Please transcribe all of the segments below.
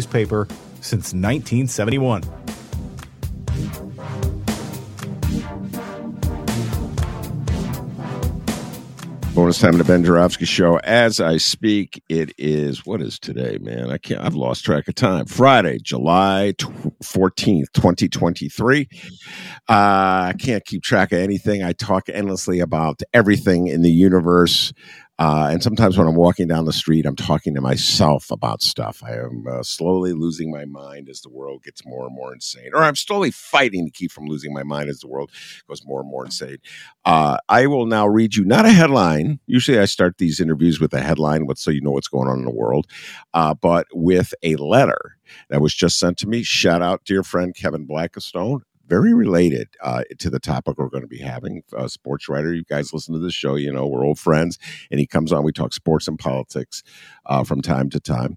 newspaper since 1971. Bonus time to Ben Joravsky Show. As I speak, it is what is today, man? I can't. I've lost track of time. Friday, July fourteenth, twenty twenty three. Uh, I can't keep track of anything. I talk endlessly about everything in the universe. Uh, and sometimes when I'm walking down the street, I'm talking to myself about stuff. I am uh, slowly losing my mind as the world gets more and more insane, or I'm slowly fighting to keep from losing my mind as the world goes more and more insane. Uh, I will now read you not a headline. Usually, I start these interviews with a headline, so you know what's going on in the world, uh, but with a letter that was just sent to me. Shout out, dear friend Kevin Blackistone very related uh, to the topic we're going to be having. A sports writer, you guys listen to the show, you know, we're old friends, and he comes on. We talk sports and politics uh, from time to time.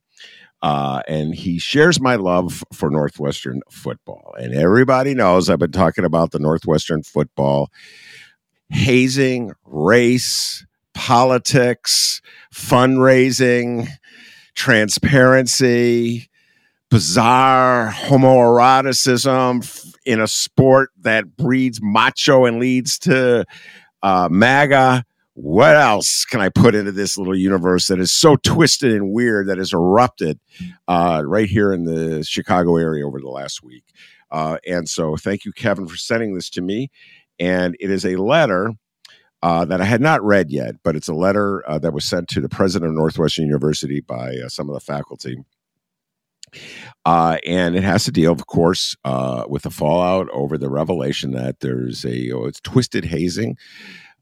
Uh, and he shares my love for Northwestern football. And everybody knows I've been talking about the Northwestern football hazing, race, politics, fundraising, transparency, bizarre homoeroticism in a sport that breeds macho and leads to uh, MAGA. What else can I put into this little universe that is so twisted and weird that has erupted uh, right here in the Chicago area over the last week? Uh, and so, thank you, Kevin, for sending this to me. And it is a letter uh, that I had not read yet, but it's a letter uh, that was sent to the president of Northwestern University by uh, some of the faculty. Uh, and it has to deal, of course, uh, with the fallout over the revelation that there's a oh, it's twisted hazing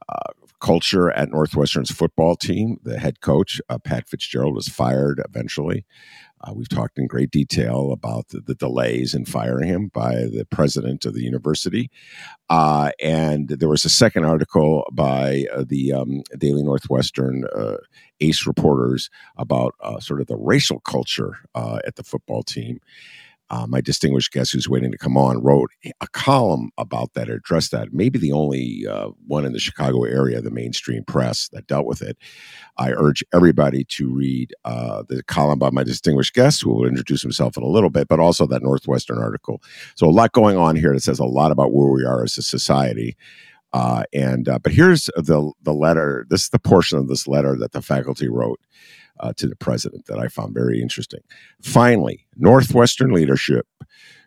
uh, culture at Northwestern's football team. The head coach, uh, Pat Fitzgerald, was fired eventually. Uh, we've talked in great detail about the, the, delays in firing him by the president of the university. Uh, and there was a second article by uh, the um, Daily Northwestern uh, ace reporters about uh, sort of the racial culture uh, at the football team uh, my distinguished guest who's waiting to come on wrote a column about that, addressed that. Maybe the only uh, one in the Chicago area, the mainstream press that dealt with it. I urge everybody to read uh, the column by my distinguished guest, who will introduce himself in a little bit, but also that Northwestern article. So a lot going on here that says a lot about where we are as a society. Uh, and uh, but here's the the letter. This is the portion of this letter that the faculty wrote uh, to the president that I found very interesting. Finally, Northwestern leadership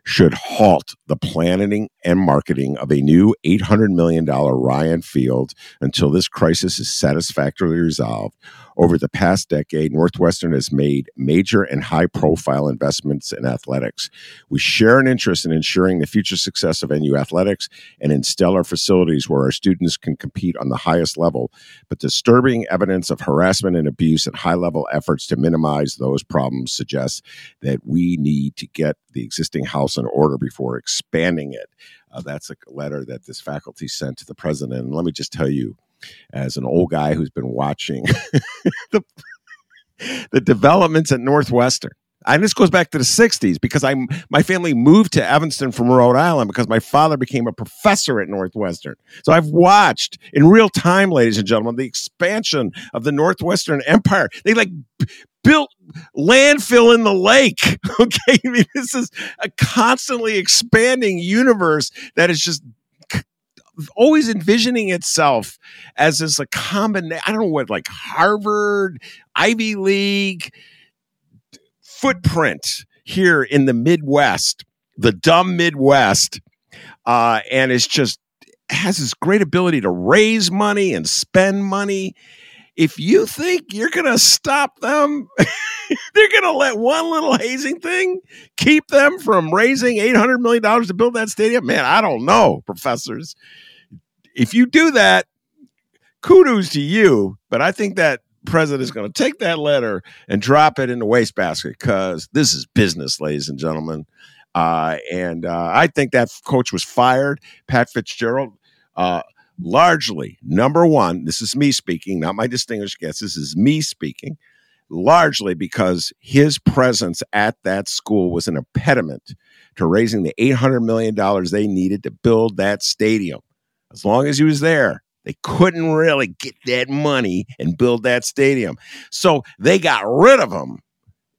should halt the planning and marketing of a new $800 million Ryan Field until this crisis is satisfactorily resolved over the past decade, Northwestern has made major and high profile investments in athletics. We share an interest in ensuring the future success of NU athletics and in stellar facilities where our students can compete on the highest level. But disturbing evidence of harassment and abuse and high level efforts to minimize those problems suggests that we need to get the existing house in order before expanding it. Uh, that's a letter that this faculty sent to the president. And let me just tell you, as an old guy who's been watching the, the developments at Northwestern. and this goes back to the 60s because I'm my family moved to Evanston from Rhode Island because my father became a professor at Northwestern. So I've watched in real time, ladies and gentlemen, the expansion of the Northwestern Empire. They like built landfill in the lake. Okay. I mean, this is a constantly expanding universe that is just always envisioning itself as this a combination. I don't know what, like Harvard, Ivy League footprint here in the Midwest, the dumb Midwest, uh, and it's just has this great ability to raise money and spend money. If you think you're going to stop them, they're going to let one little hazing thing keep them from raising $800 million to build that stadium. Man, I don't know, professors if you do that, kudos to you. But I think that president is going to take that letter and drop it in the wastebasket because this is business, ladies and gentlemen. Uh, and uh, I think that coach was fired. Pat Fitzgerald, uh, largely number one. This is me speaking, not my distinguished guest. This is me speaking. Largely because his presence at that school was an impediment to raising the $800 million they needed to build that stadium as long as he was there, they couldn't really get that money and build that stadium. So they got rid of him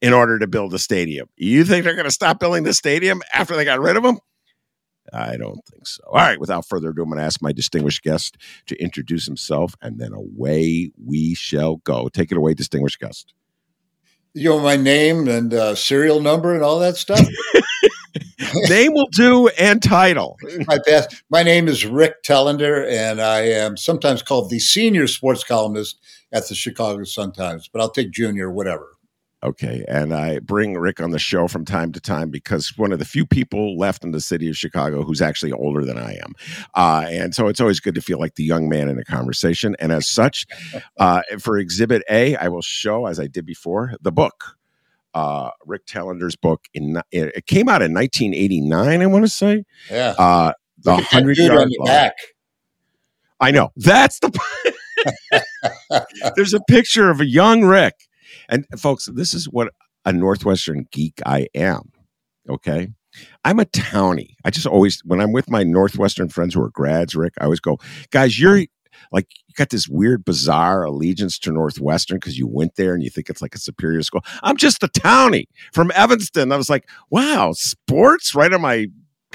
in order to build the stadium. You think they're going to stop building the stadium after they got rid of him? I don't think so. All right, without further ado, I'm going to ask my distinguished guest to introduce himself, and then away we shall go. Take it away, distinguished guest. You know my name and uh, serial number and all that stuff. name will do and title. My best. My name is Rick Telander, and I am sometimes called the senior sports columnist at the Chicago Sun Times, but I'll take junior, whatever. Okay. And I bring Rick on the show from time to time because one of the few people left in the city of Chicago who's actually older than I am. Uh, and so it's always good to feel like the young man in a conversation. And as such, uh, for Exhibit A, I will show, as I did before, the book uh, Rick Telander's book. In it came out in 1989, I want to say. Yeah. Uh, the hundred yard the back. I know that's the. There's a picture of a young Rick, and folks, this is what a Northwestern geek I am. Okay. I'm a townie. I just always, when I'm with my Northwestern friends who are grads, Rick, I always go, guys, you're like you got this weird, bizarre allegiance to Northwestern because you went there and you think it's like a superior school. I'm just a townie from Evanston. I was like, wow, sports right on my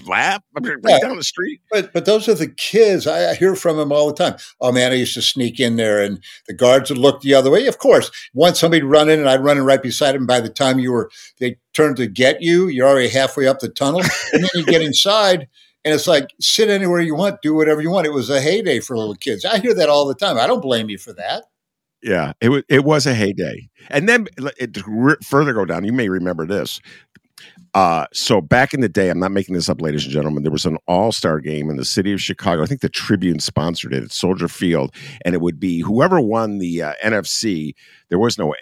lap, right yeah. down the street. But but those are the kids. I, I, hear from them all the time. Oh man, I used to sneak in there, and the guards would look the other way. Of course, once somebody'd run in, and I'd run in right beside him. By the time you were, they turned to get you. You're already halfway up the tunnel, and then you get inside. And it's like, sit anywhere you want, do whatever you want. It was a heyday for little kids. I hear that all the time. I don't blame you for that. Yeah, it was it was a heyday, and then it, to further go down. You may remember this. Uh, so back in the day, I'm not making this up, ladies and gentlemen. There was an All Star game in the city of Chicago. I think the Tribune sponsored it at Soldier Field, and it would be whoever won the uh, NFC. There was no uh,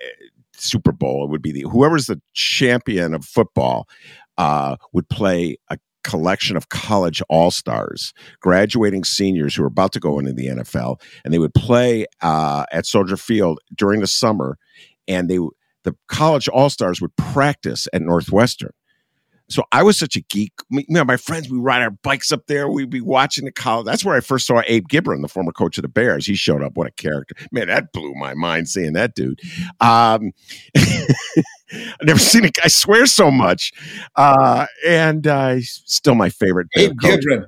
Super Bowl. It would be the whoever's the champion of football uh, would play a collection of college all stars, graduating seniors who are about to go into the NFL, and they would play uh, at Soldier Field during the summer, and they the college all stars would practice at Northwestern. So I was such a geek. You know, my friends, we ride our bikes up there. We'd be watching the college. That's where I first saw Abe Gibron, the former coach of the Bears. He showed up. What a character. Man, that blew my mind seeing that dude. Um, I've never seen a guy swear so much. Uh, and uh, still my favorite. Abe Gibron.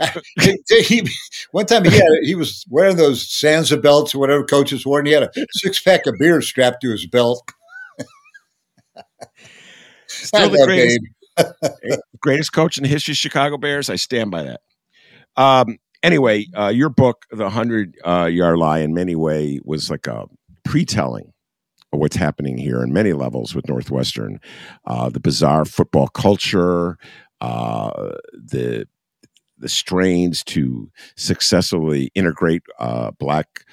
he, one time he had he was wearing those Sansabelts or whatever coaches wore, and he had a six pack of beer strapped to his belt. Still the greatest, greatest coach in the history of Chicago Bears. I stand by that. Um, anyway, uh, your book, The Hundred uh, Yard Lie, in many way was like a pre-telling what's happening here in many levels with Northwestern, uh, the bizarre football culture, uh, the the strains to successfully integrate uh, black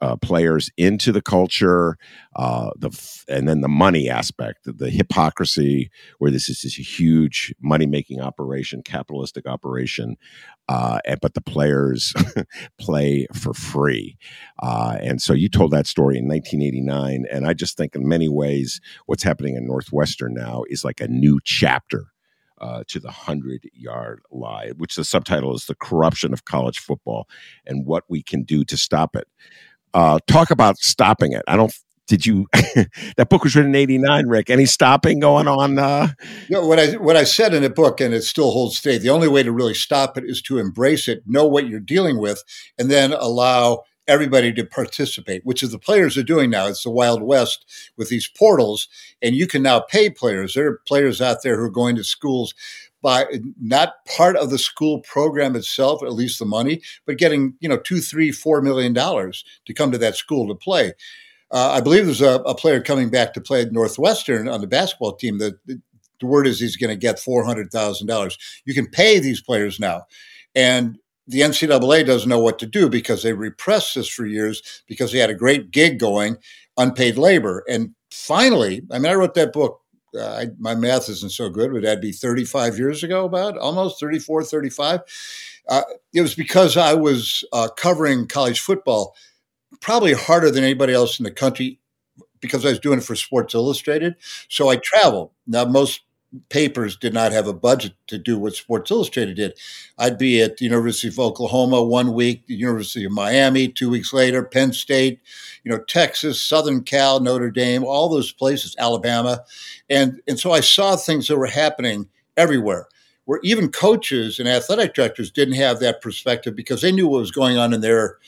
uh, players into the culture, uh, the and then the money aspect, the hypocrisy, where this is this huge money making operation, capitalistic operation, uh, and, but the players play for free. Uh, and so you told that story in 1989, and I just think in many ways what's happening in Northwestern now is like a new chapter uh, to the 100 yard lie, which the subtitle is The Corruption of College Football and What We Can Do to Stop It. Uh, talk about stopping it. I don't. Did you? that book was written in '89, Rick. Any stopping going on? Uh... Know, what I what I said in the book, and it still holds today. The only way to really stop it is to embrace it, know what you're dealing with, and then allow everybody to participate, which is the players are doing now. It's the Wild West with these portals, and you can now pay players. There are players out there who are going to schools by not part of the school program itself, at least the money, but getting you know two, three, four million dollars to come to that school to play. Uh, I believe there's a, a, player coming back to play at Northwestern on the basketball team. That the, word is he's going to get four hundred thousand dollars. You can pay these players now, and the NCAA doesn't know what to do because they repressed this for years because they had a great gig going, unpaid labor. And finally, I mean, I wrote that book. Uh, I, my math isn't so good, but that'd be 35 years ago, about almost 34, 35. Uh, it was because I was uh, covering college football probably harder than anybody else in the country because I was doing it for Sports Illustrated. So I traveled. Now, most papers did not have a budget to do what Sports Illustrated did. I'd be at the University of Oklahoma one week, the University of Miami two weeks later, Penn State, you know, Texas, Southern Cal, Notre Dame, all those places, Alabama, and and so I saw things that were happening everywhere. Where even coaches and athletic directors didn't have that perspective because they knew what was going on in their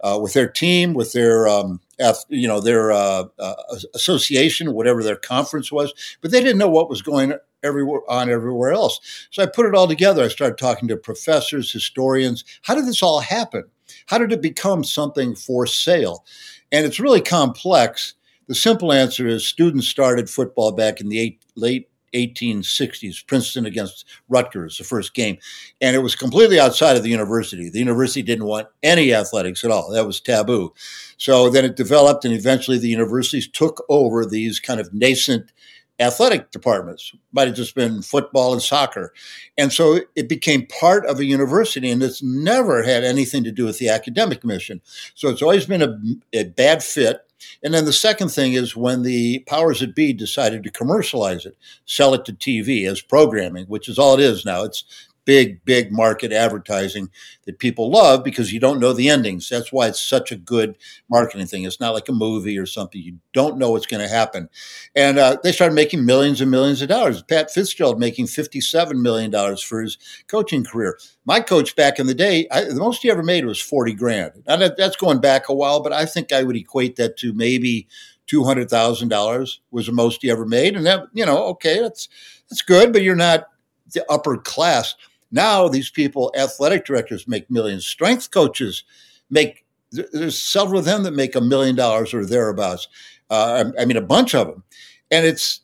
uh, with their team, with their um, you know their uh, uh, association, whatever their conference was, but they didn't know what was going everywhere on everywhere else. So I put it all together. I started talking to professors, historians. How did this all happen? How did it become something for sale? And it's really complex. The simple answer is students started football back in the eight, late 1860s, Princeton against Rutgers, the first game. And it was completely outside of the university. The university didn't want any athletics at all. That was taboo. So then it developed, and eventually the universities took over these kind of nascent athletic departments. Might have just been football and soccer. And so it became part of a university, and it's never had anything to do with the academic mission. So it's always been a, a bad fit and then the second thing is when the powers that be decided to commercialize it, sell it to TV as programming, which is all it is now. It's big, big market advertising that people love because you don't know the endings. That's why it's such a good marketing thing. It's not like a movie or something. You don't know what's going to happen. And uh, they started making millions and millions of dollars. Pat Fitzgerald making $57 million for his coaching career. My coach back in the day, I, the most he ever made was 40 grand. Now that, that's going back a while, but I think I would equate that to maybe $200,000 was the most he ever made. And that, you know, okay, that's, that's good, but you're not the upper class. Now these people, athletic directors, make millions. Strength coaches make. There's several of them that make a million dollars or thereabouts. Uh, I mean, a bunch of them, and it's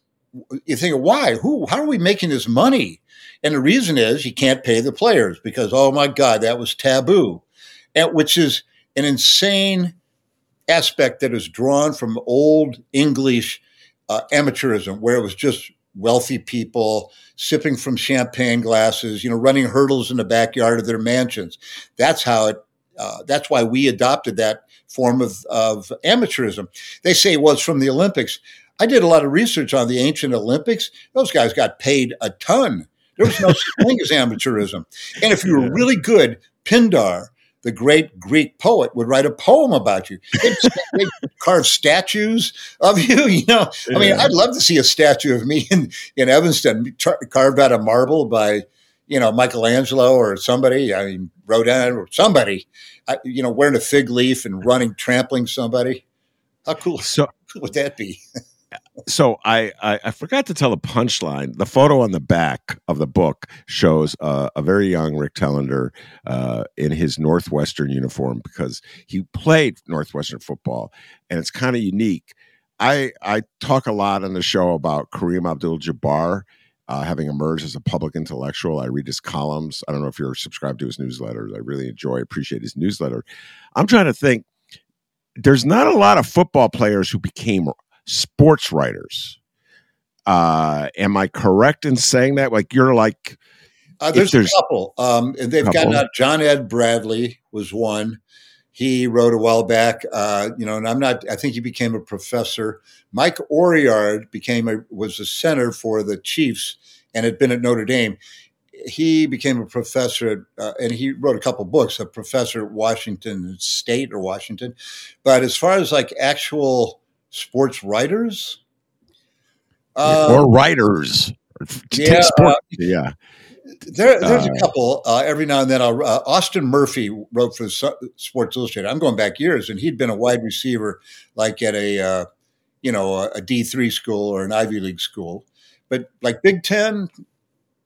you think why? Who? How are we making this money? And the reason is you can't pay the players because oh my god, that was taboo, and which is an insane aspect that is drawn from old English uh, amateurism, where it was just wealthy people sipping from champagne glasses, you know, running hurdles in the backyard of their mansions. That's how it. Uh, that's why we adopted that form of, of amateurism. They say, well, it's from the Olympics. I did a lot of research on the ancient Olympics. Those guys got paid a ton. There was no such thing as amateurism. And if you were really good, Pindar, the great Greek poet, would write a poem about you. They'd, carve statues of you. You know, I mean, I'd love to see a statue of me in in Evanston carved out of marble by you know Michelangelo or somebody. I mean, Rodin or somebody. I, you know, wearing a fig leaf and running, trampling somebody. How cool, so, how cool would that be? So I, I, I forgot to tell a punchline. The photo on the back of the book shows uh, a very young Rick Telander uh, in his Northwestern uniform because he played Northwestern football, and it's kind of unique. I I talk a lot on the show about Kareem Abdul-Jabbar. Uh, having emerged as a public intellectual, I read his columns. I don't know if you're subscribed to his newsletter. I really enjoy, appreciate his newsletter. I'm trying to think there's not a lot of football players who became sports writers. Uh, am I correct in saying that? Like you're like uh, there's, there's, a couple, um, and they've couple. gotten out. John Ed Bradley was one. He wrote a while back, uh, you know, and I'm not. I think he became a professor. Mike Oriard became a was a center for the Chiefs and had been at Notre Dame. He became a professor, uh, and he wrote a couple books. A professor at Washington State or Washington, but as far as like actual sports writers, um, or writers, yeah, uh, yeah. There, there's uh, a couple. Uh, every now and then, I'll, uh, Austin Murphy wrote for Sports Illustrated. I'm going back years, and he'd been a wide receiver, like at a, uh, you know, a D three school or an Ivy League school. But like Big Ten,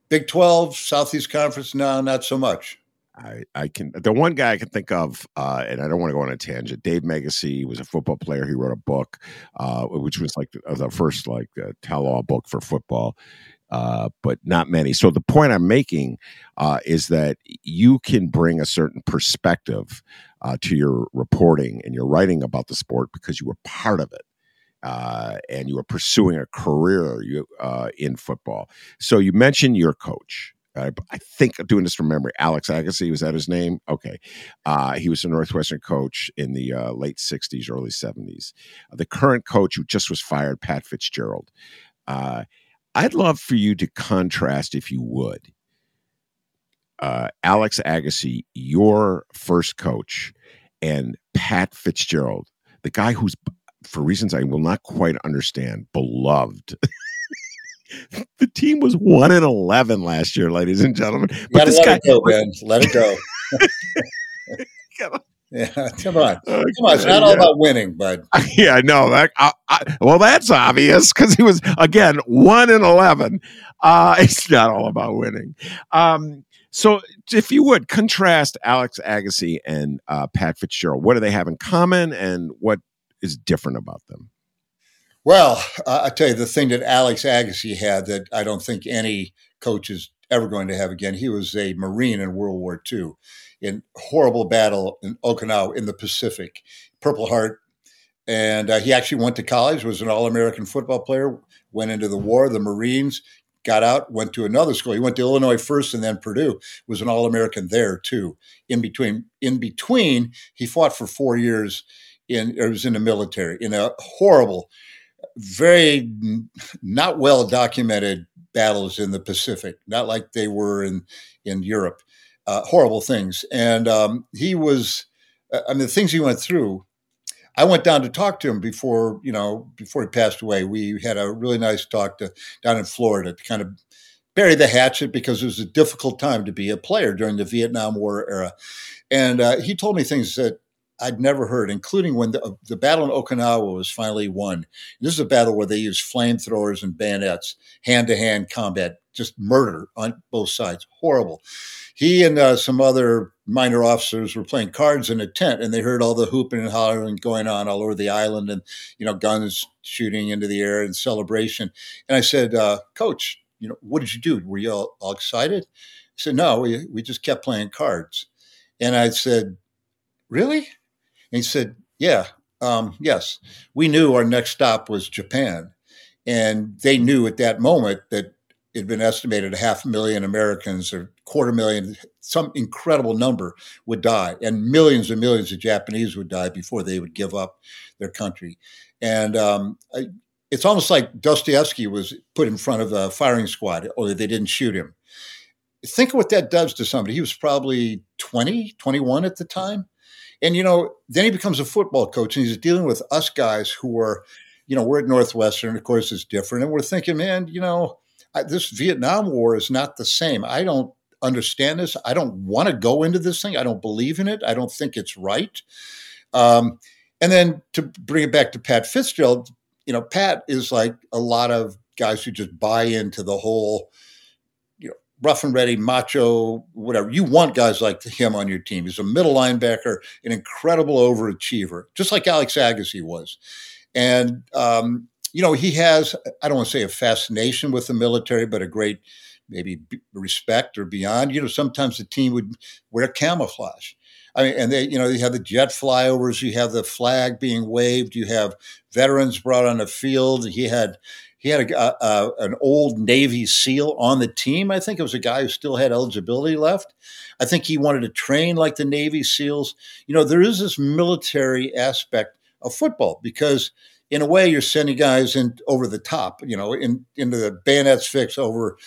Big Twelve, Southeast Conference, no, not so much. I, I can the one guy I can think of, uh, and I don't want to go on a tangent. Dave Meggyesy was a football player. He wrote a book, uh, which was like the, the first like uh, tell-all book for football, uh, but not many. So the point I'm making uh, is that you can bring a certain perspective uh, to your reporting and your writing about the sport because you were part of it. Uh, and you were pursuing a career you, uh, in football. So you mentioned your coach. I think I'm doing this from memory. Alex Agase was that his name? Okay, uh, he was a Northwestern coach in the uh, late '60s, early '70s. Uh, the current coach who just was fired, Pat Fitzgerald. Uh, I'd love for you to contrast, if you would, uh, Alex Agase, your first coach, and Pat Fitzgerald, the guy who's, for reasons I will not quite understand, beloved. the team was one and eleven last year, ladies and gentlemen. But this guy, it go, Ben. Let it go. Yeah, come on, come on. It's not all about winning, bud. Yeah, no. That, I, I, well, that's obvious because he was again one in eleven. Uh, it's not all about winning. Um, so, if you would contrast Alex Agase and uh, Pat Fitzgerald, what do they have in common, and what is different about them? Well, uh, I tell you, the thing that Alex Agase had that I don't think any coach is ever going to have again. He was a Marine in World War II in horrible battle in Okinawa in the Pacific, Purple Heart. And uh, he actually went to college, was an All American football player, went into the war, the Marines, got out, went to another school. He went to Illinois first and then Purdue, was an All American there too. In between, in between, he fought for four years in, or was in the military in a horrible, very not well documented battles in the Pacific, not like they were in, in Europe uh, horrible things. And um, he was, uh, I mean, the things he went through. I went down to talk to him before, you know, before he passed away. We had a really nice talk to down in Florida to kind of bury the hatchet because it was a difficult time to be a player during the Vietnam War era. And uh, he told me things that I'd never heard, including when the, the battle in Okinawa was finally won. This is a battle where they used flamethrowers and bayonets, hand to hand combat, just murder on both sides. Horrible. He and uh, some other minor officers were playing cards in a tent and they heard all the hooping and hollering going on all over the island and you know guns shooting into the air and celebration. And i said uh, coach you know what did you do? Were you all, all excited? He said no we, we just kept playing cards. And i said really and he said yeah um, yes we knew our next stop was japan and they knew at that moment that it had been estimated a half a million Americans or quarter million, some incredible number would die, and millions and millions of Japanese would die before they would give up their country. And um, it's almost like Dostoevsky was put in front of a firing squad, only they didn't shoot him. Think of what that does to somebody. He was probably 20, 21 at the time. And, you know, then he becomes a football coach and he's dealing with us guys who are, you know, we're at Northwestern, of course, it's different. And we're thinking, man, you know, I, this Vietnam War is not the same. I don't understand this. I don't want to go into this thing. I don't believe in it. I don't think it's right. Um, and then to bring it back to Pat Fitzgerald, you know, Pat is like a lot of guys who just buy into the whole, rough and ready, macho, whatever. You want guys like him on your team. He's a middle linebacker, an incredible overachiever, just like Alex Agase was. And um, you know, he has, I don't want to say a fascination with the military, but a great maybe respect or beyond. You know, sometimes the team would wear camouflage. I mean, and they, you know, you have the jet flyovers, you have the flag being waved, you have veterans brought on the field. He had he had a, a, an old Navy SEAL on the team. I think it was a guy who still had eligibility left. I think he wanted to train like the Navy SEALs. You know, there is this military aspect of football because, in a way, you're sending guys in over the top. You know, in into the bayonets fix over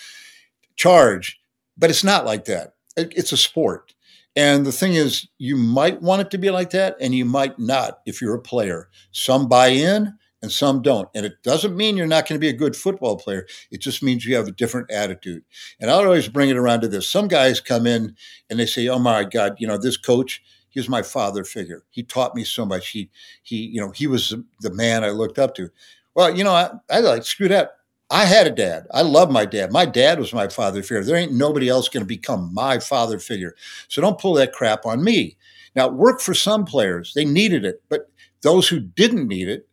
charge, but it's not like that. It, it's a sport. And the thing is, you might want it to be like that, and you might not if you're a player. Some buy in, and some don't. And it doesn't mean you're not going to be a good football player. It just means you have a different attitude. And I'll always bring it around to this. Some guys come in and they say, "Oh my God, you know this coach." He was my father figure. He taught me so much. He, he, you know, he was the man I looked up to. Well, you know, I, I like screw that. I had a dad. I love my dad. My dad was my father figure. There ain't nobody else going to become my father figure. So don't pull that crap on me. Now, it worked for some players. They needed it. But those who didn't need it,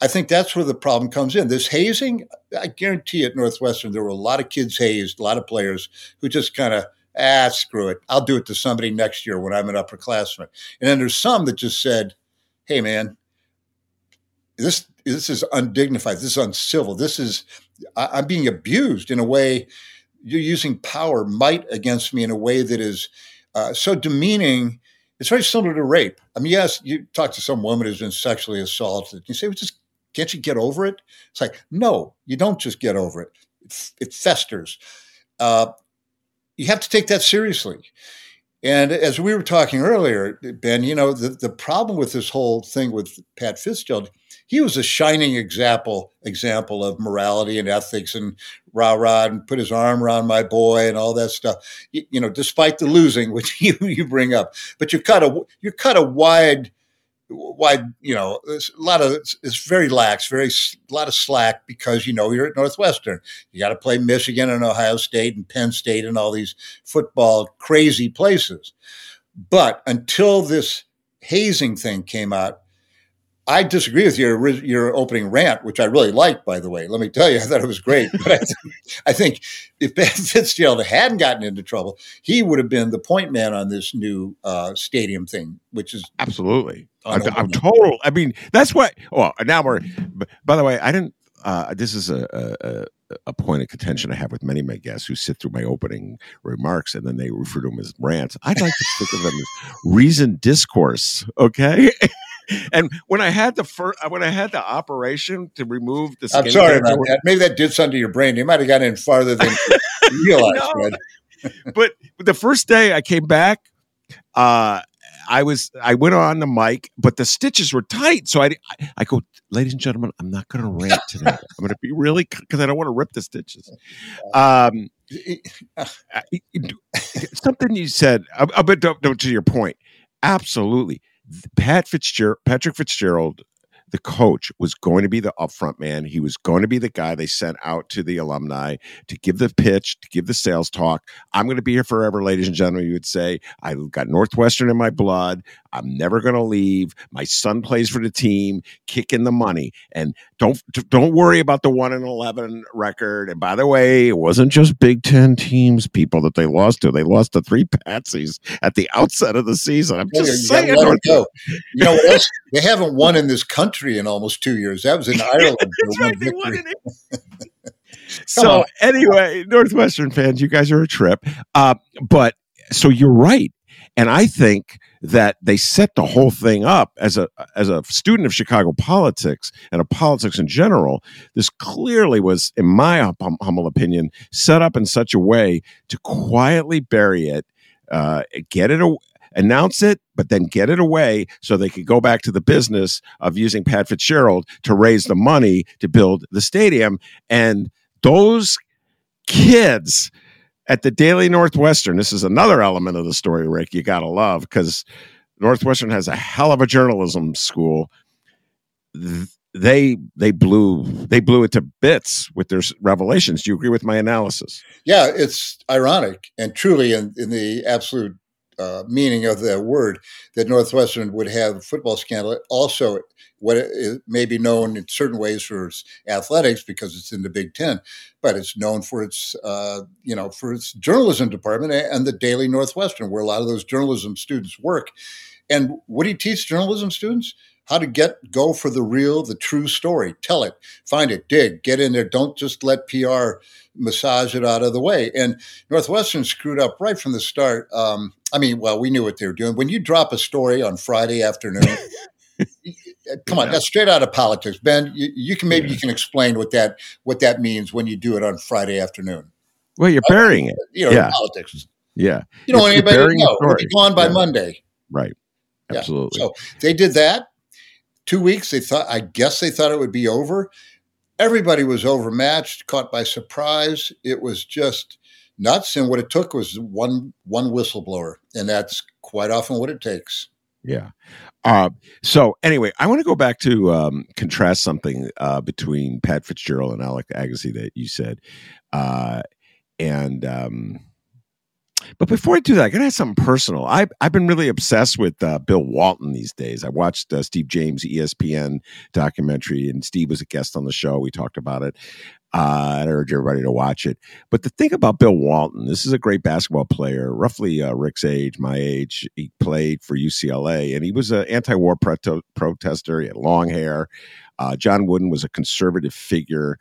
I think that's where the problem comes in. This hazing, I guarantee at Northwestern, there were a lot of kids hazed, a lot of players who just kind of, ah, screw it. I'll do it to somebody next year when I'm an upperclassman. And then there's some that just said, hey, man, this this is undignified. This is uncivil. This is I, am being abused in a way. You're using power, might against me in a way that is uh, so demeaning. It's very similar to rape. I mean, yes, you talk to some woman who's been sexually assaulted. You say, well, just can't you get over it? It's like, no, you don't just get over it. It, it festers. Uh, you have to take that seriously. And as we were talking earlier, Ben, you know, the, the problem with this whole thing with Pat Fitzgerald, he was a shining example example of morality and ethics and rah rah and put his arm around my boy and all that stuff. You, you know, despite the losing, which you, you bring up, but you cut a you cut a wide why you know a lot of it's very lax very a lot of slack because you know you're at northwestern you got to play michigan and ohio state and penn state and all these football crazy places but until this hazing thing came out I disagree with your your opening rant, which I really liked, by the way. Let me tell you, I thought it was great. But I, th- I think if Ben Fitzgerald hadn't gotten into trouble, he would have been the point man on this new uh, stadium thing, which is absolutely. I'm, I'm, total. I mean, that's what. Well, now we're. By the way, I didn't. Uh, this is a, a, a point of contention I have with many of my guests who sit through my opening remarks and then they refer to them as rants. I'd like to think of them as reasoned discourse. Okay. and when I had the first, when I had the operation to remove the, I'm sorry about that. Maybe that did something to your brain. You might have gotten in farther than you realized. but the first day I came back, uh, I was I went on the mic, but the stitches were tight. So I I go, ladies and gentlemen, I'm not going to rant today. I'm going to be really because I don't want to rip the stitches. Um, something you said, a, a bit to your point. Absolutely, Pat Fitzgerald, Patrick Fitzgerald the coach was going to be the upfront man. He was going to be the guy they sent out to the alumni to give the pitch, to give the sales talk. I'm going to be here forever, ladies and gentlemen. You would say, I've got Northwestern in my blood. I'm never going to leave. My son plays for the team, kicking the money. And don't don't worry about the 1 and 11 record. And by the way, it wasn't just Big 10 teams people that they lost to. They lost to three patsies at the outset of the season. I'm just saying. You know what else? They haven't won in this country in almost 2 years. That was in Ireland. That's right. They won it. so on. anyway, Northwestern fans, you guys are a trip. Uh, but so you're right. And I think that they set the whole thing up as a as a student of Chicago politics and of politics in general. This clearly was, in my hum- humble opinion, set up in such a way to quietly bury it, uh, get it, announce it, but then get it away so they could go back to the business of using Pat Fitzgerald to raise the money to build the stadium. And those kids at the Daily Northwestern. This is another element of the story, Rick, you got to love because Northwestern has a hell of a journalism school. They they blew they blew it to bits with their revelations. Do you agree with my analysis? Yeah, it's ironic and truly in, in the absolute uh, meaning of the word that Northwestern would have football scandal. Also, what it may be known in certain ways for its athletics because it's in the Big Ten, but it's known for its uh, you know for its journalism department and the Daily Northwestern, where a lot of those journalism students work. And what do you teach journalism students? How to get go for the real, the true story. Tell it, find it, dig, get in there. Don't just let PR massage it out of the way. And Northwestern screwed up right from the start. Um, I mean, well, we knew what they were doing. When you drop a story on Friday afternoon, come on, that's straight out of politics, Ben. You, you can maybe yeah. you can explain what that what that means when you do it on Friday afternoon. Well, you're burying it. You know, yeah. politics. Yeah, you don't want anybody to know. It'll be gone by yeah. Monday. Right. Absolutely. So they did that. Two weeks. They thought. I guess they thought it would be over. Everybody was overmatched, caught by surprise. It was just nuts. And what it took was one one whistleblower, and that's quite often what it takes. Yeah. Uh, so anyway, I want to go back to um, contrast something uh, between Pat Fitzgerald and Alec Agase that you said, uh, and um, but before I do that, I gotta have something personal. I've I've been really obsessed with uh, Bill Walton these days. I watched uh, Steve James ESPN documentary, and Steve was a guest on the show. We talked about it. Uh, I urge everybody to watch it. But the thing about Bill Walton, this is a great basketball player, roughly uh, Rick's age, my age. He played for UCLA, and he was an anti-war protester. He had long hair. Uh, John Wooden was a conservative figure,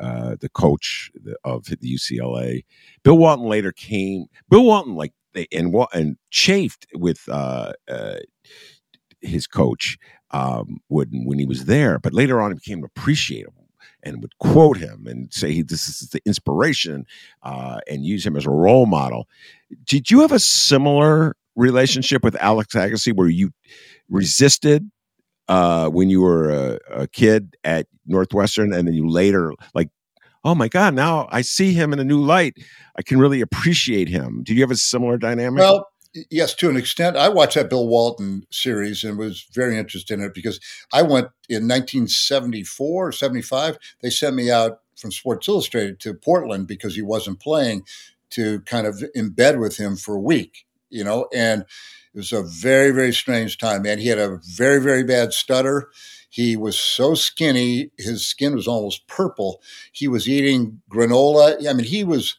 uh, the coach of the UCLA. Bill Walton later came. Bill Walton, like and and chafed with uh, uh, his coach um, Wooden when he was there, but later on he became appreciative and would quote him and say this is the inspiration uh, and use him as a role model. Did you have a similar relationship with Alex Agase where you resisted uh, when you were a, a, kid at Northwestern and then you later like, oh my God, now I see him in a new light. I can really appreciate him. Did you have a similar dynamic? Well, yes, to an extent. I watched that Bill Walton series and was very interested in it because I went in 1974 or 75. They sent me out from Sports Illustrated to Portland because he wasn't playing to kind of embed with him for a week, you know, and it was a very, very strange time, man. He had a very, very bad stutter. He was so skinny, his skin was almost purple. He was eating granola. I mean, he was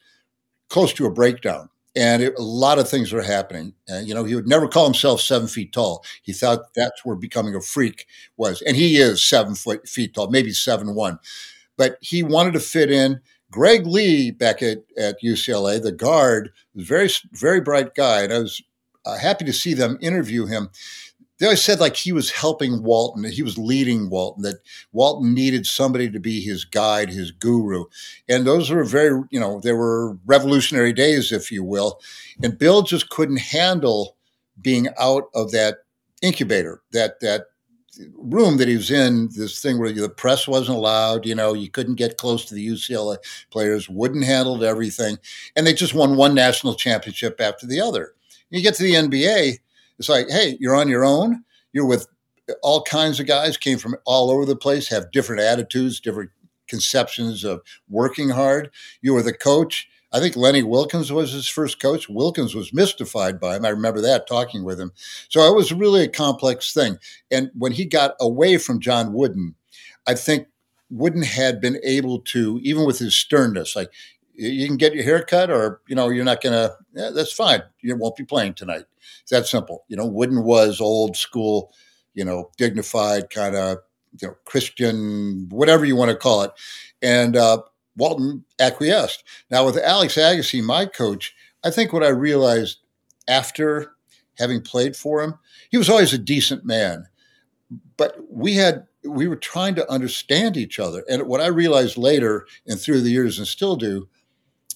close to a breakdown and it, a lot of things were happening. Uh, you know, he would never call himself seven feet tall. He thought that's where becoming a freak was, and he is seven foot feet tall, maybe seven one, but he wanted to fit in. Greg Lee back at, at UCLA, the guard, was very very bright guy, and I was uh, happy to see them interview him they always said like he was helping Walton, he was leading Walton, that Walton needed somebody to be his guide, his guru. And those were very, you know, they were revolutionary days, if you will. And Bill just couldn't handle being out of that incubator, that that room that he was in, this thing where the press wasn't allowed, you know, you couldn't get close to the UCLA players, wouldn't handle everything. And they just won one national championship after the other. You get to the NBA, it's like, hey, you're on your own. You're with all kinds of guys, came from all over the place, have different attitudes, different conceptions of working hard. You were the coach. I think Lenny Wilkens was his first coach. Wilkens was mystified by him. I remember that talking with him. So it was really a complex thing. And when he got away from John Wooden, I think Wooden had been able to, even with his sternness, like you can get your hair cut or, you know, you're not to, yeah, that's fine. You won't be playing tonight. It's that simple. You know, Wooden was old school, you know, dignified kind of, you know, Christian, whatever you want to call it. And uh, Walton acquiesced. Now with Alex Agase, my coach, I think what I realized after having played for him, he was always a decent man, but we had we were trying to understand each other. And what I realized later and through the years and still do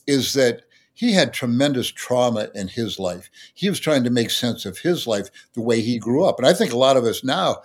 is that he had tremendous trauma in his life. He was trying to make sense of his life the way he grew up. And I think a lot of us now,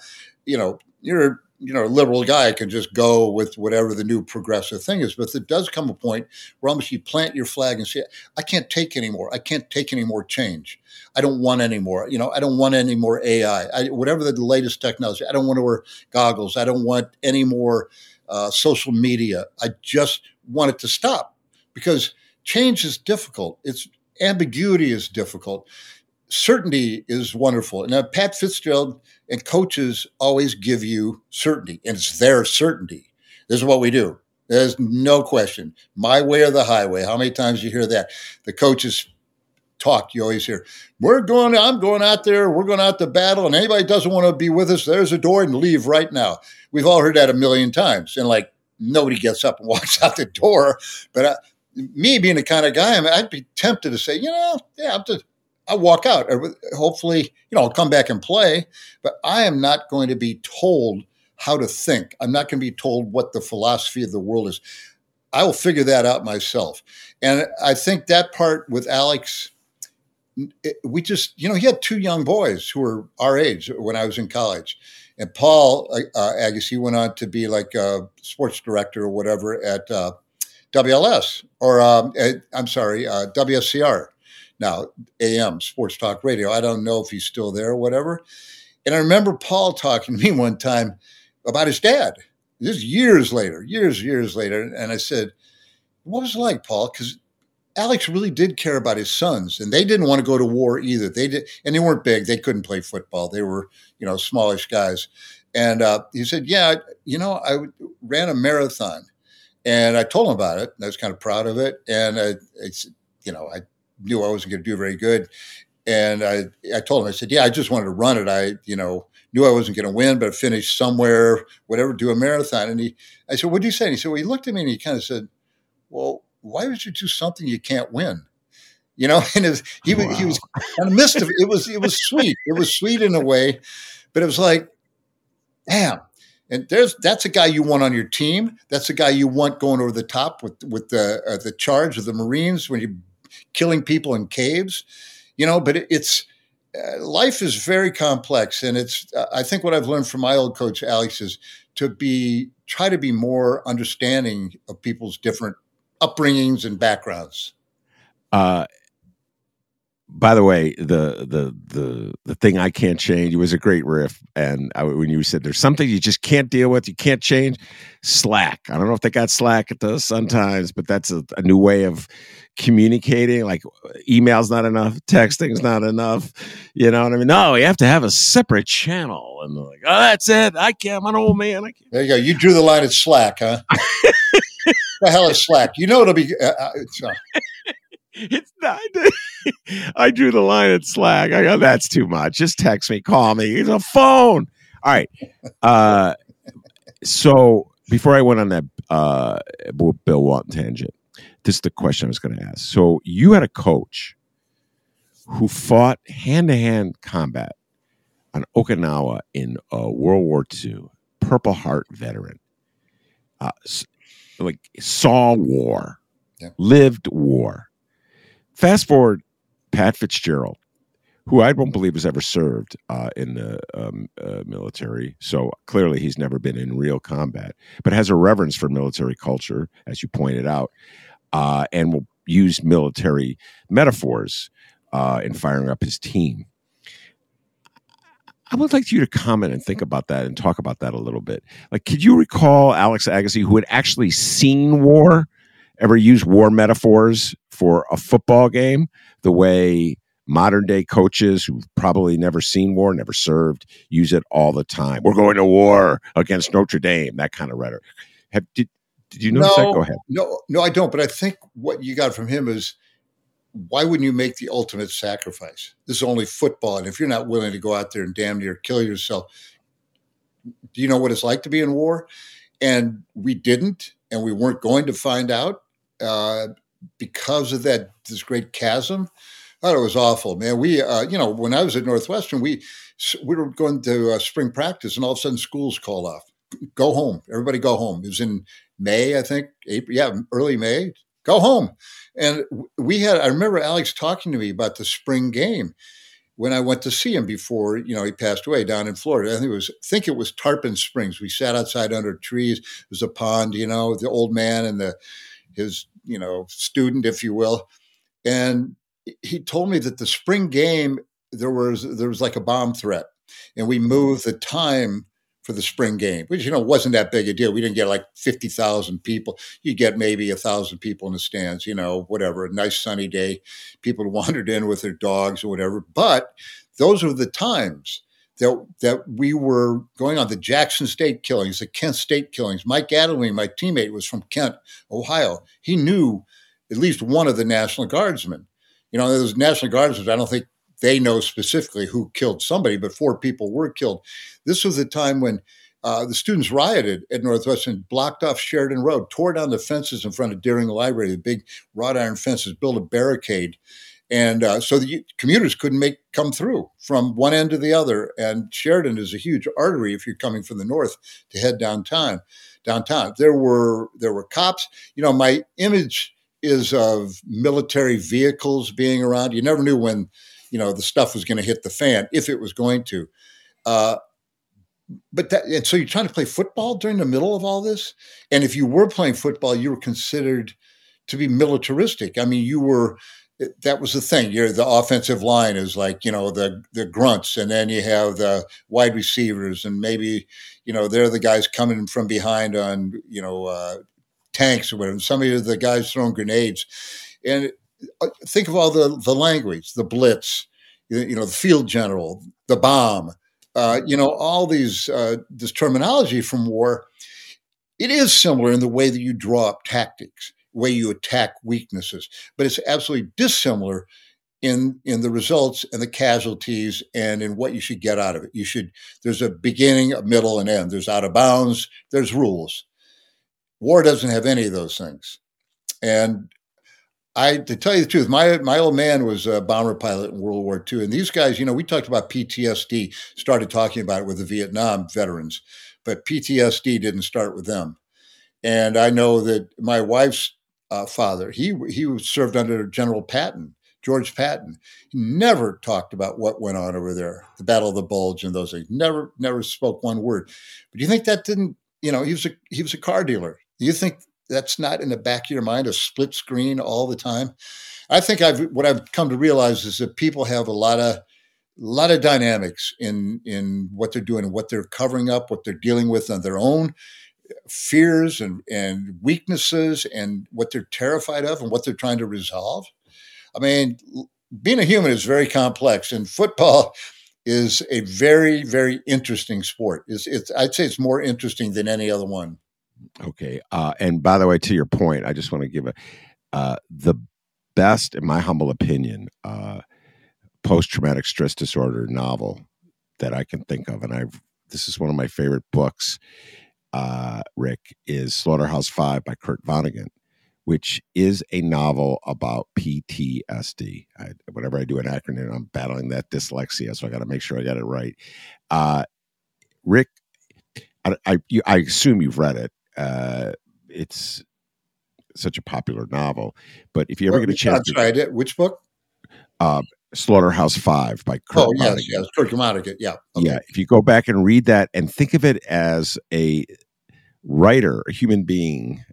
you know, you're you know, a liberal guy can just go with whatever the new progressive thing is. But there does come a point where almost you plant your flag and say, I can't take anymore. I can't take any more change. I don't want any more. You know, I don't want any more AI. I, whatever the latest technology, I don't want to wear goggles. I don't want any more uh, social media. I just want it to stop because change is difficult. It's ambiguity is difficult. certainty is wonderful. Now, Pat Fitzgerald and coaches always give you certainty, and it's their certainty. This is what we do. There's no question. My way or the highway. How many times you hear that? The coaches talk, you always hear, We're going, I'm going out there, we're going out to battle, and anybody doesn't want to be with us, there's a door and leave right now. We've all heard that a million times. And like nobody gets up and walks out the door. But uh, me being the kind of guy, I mean, I'd be tempted to say, you know, yeah, I'm just, I walk out. Hopefully, you know, I'll come back and play, but I am not going to be told how to think. I'm not going to be told what the philosophy of the world is. I will figure that out myself. And I think that part with Alex, it, we just, you know, he had two young boys who were our age when I was in college. And Paul uh Agase went on to be like a sports director or whatever at uh, WLS, or um, I'm sorry, uh, WSCR now AM Sports Talk Radio. I don't know if he's still there or whatever. And I remember Paul talking to me one time about his dad. This is years later, years, years later. And I said, What was it like, Paul? Because Alex really did care about his sons, and they didn't want to go to war either. They did, and they weren't big. They couldn't play football. They were, you know, smallish guys. And uh, he said, "Yeah, you know, I ran a marathon, and I told him about it. And I was kind of proud of it. And I, it's, you know, I knew I wasn't going to do very good. And I, I told him, I said, yeah, I just wanted to run it. I, you know, knew I wasn't going to win, but finish somewhere, whatever, do a marathon. And he, I said, what do you say? And he said, well, he looked at me and he kind of said, well, why would you do something you can't win? You know, and was, he, wow. he was kind of mischievous. It was, it was sweet. It was sweet in a way, but it was like, damn, and there's that's a guy you want on your team. That's a guy you want going over the top with with the uh, the charge of the Marines when you're killing people in caves, you know. But it, it's uh, life is very complex, and it's uh, I think what I've learned from my old coach Alex is to be try to be more understanding of people's different upbringings and backgrounds. By the way, the the the the thing I can't change it was a great riff, and I, when you said there's something you just can't deal with, you can't change. Slack. I don't know if they got Slack at the Sun Times, but that's a, a new way of communicating. Like email's not enough, texting's not enough. You know what I mean? No, you have to have a separate channel. And they're like, oh, that's it. I can't. I'm an old man. I can't. There you go. You drew the line at Slack, huh? the hell is Slack? You know it'll be. Uh, uh, uh it's not. I drew the line at Slack. I go, that's too much. Just text me, call me. It's a phone. All right. Uh, so before I went on that uh, Bill Walton tangent, this is the question I was going to ask. So you had a coach who fought hand to hand combat on Okinawa in uh, World War II, Purple Heart veteran, uh, like saw war, yeah. lived war Fast forward, Pat Fitzgerald, who I don't believe has ever served uh, in the um, uh, military. So clearly, he's never been in real combat, but has a reverence for military culture, as you pointed out, uh, and will use military metaphors uh, in firing up his team. I would like you to comment and think about that and talk about that a little bit. Like, could you recall Alex Agase, who had actually seen war ever use war metaphors for a football game the way modern day coaches who've probably never seen war, never served, use it all the time. We're going to war against Notre Dame, that kind of rhetoric. Have, did, did you notice no, that? Go ahead. No, no, I don't. But I think what you got from him is why wouldn't you make the ultimate sacrifice? This is only football. And if you're not willing to go out there and damn near kill yourself, do you know what it's like to be in war? And we didn't, and we weren't going to find out uh, because of that this great chasm. I thought it was awful, man. We, uh, you know, when I was at Northwestern, we we were going to uh, spring practice, and all of a sudden schools called off. Go home, everybody, go home. It was in May, I think, April, yeah, early May. Go home, and we had. I remember Alex talking to me about the spring game when I went to see him before, you know, he passed away down in Florida. I think it was, I think it was Tarpon Springs. We sat outside under trees. It was a pond, you know, the old man and the his you know student, if you will, and he told me that the spring game there was there was like a bomb threat, and we moved the time for the spring game, which you know wasn't that big a deal. We didn't get like fifty thousand people. You get maybe a thousand people in the stands. You know, whatever. A nice sunny day, people wandered in with their dogs or whatever. But those were the times that that we were going on the Jackson State killings, the Kent State killings. Mike Adderley, my teammate, was from Kent, Ohio. He knew at least one of the National Guardsmen. You know, those National Guardsmen. I don't think they know specifically who killed somebody, but four people were killed. This was the time when uh, the students rioted at Northwestern, blocked off Sheridan Road, tore down the fences in front of Deering Library, the big wrought iron fences, built a barricade. And uh, so the commuters couldn't make come through from one end to the other. And Sheridan is a huge artery if you're coming from the north to head downtown. Downtown, there were there were cops. You know, my image is of military vehicles being around. You never knew when you know the stuff was going to hit the fan if it was going to. Uh, but that, and so you're trying to play football during the middle of all this, and if you were playing football, you were considered to be militaristic. I mean, you were that was the thing. You're the offensive line is like you know the the grunts, and then you have the wide receivers, and maybe you know they're the guys coming from behind on you know uh, tanks or whatever. Some of the guys throwing grenades, and uh, think of all the the language, the blitz, you know, the field general, the bomb, uh, you know, all these uh, this terminology from war. It is similar in the way that you draw up tactics, way you attack weaknesses, but it's absolutely dissimilar in in the results and the casualties and in what you should get out of it. You should there's a beginning, a middle, and end. There's out of bounds. There's rules. War doesn't have any of those things, and I, to tell you the truth, my my old man was a bomber pilot in World War II, and these guys, you know, we talked about PTSD, started talking about it with the Vietnam veterans, but PTSD didn't start with them. And I know that my wife's uh, father, he he served under General Patton, George Patton. He never talked about what went on over there, the Battle of the Bulge and those things. Never never spoke one word. But do you think that didn't? You know, he was a he was a car dealer. Do you think that's not in the back of your mind a split screen all the time i think i've what i've come to realize is that people have a lot of a lot of dynamics in in what they're doing what they're covering up what they're dealing with on their own fears and and weaknesses and what they're terrified of and what they're trying to resolve i mean being a human is very complex and football is a very very interesting sport it's, it's i'd say it's more interesting than any other one Okay. Uh, and by the way, to your point, I just want to give a uh, the best, in my humble opinion, uh, post traumatic stress disorder novel that I can think of, and I've this is one of my favorite books. Uh, Rick is Slaughterhouse Five by Kurt Vonnegut, which is a novel about PTSD. I, whenever I do an acronym, I'm battling that dyslexia, so I got to make sure I got it right. Uh, Rick, I, I, I assume you've read it uh, it's such a popular novel. But if you ever well, get a chance, to, right. Which book? Uh, Slaughterhouse Five by Kurt. Oh yes, yes, Kurt Vonnegut. Yeah, okay. yeah. If you go back and read that and think of it as a writer, a human being,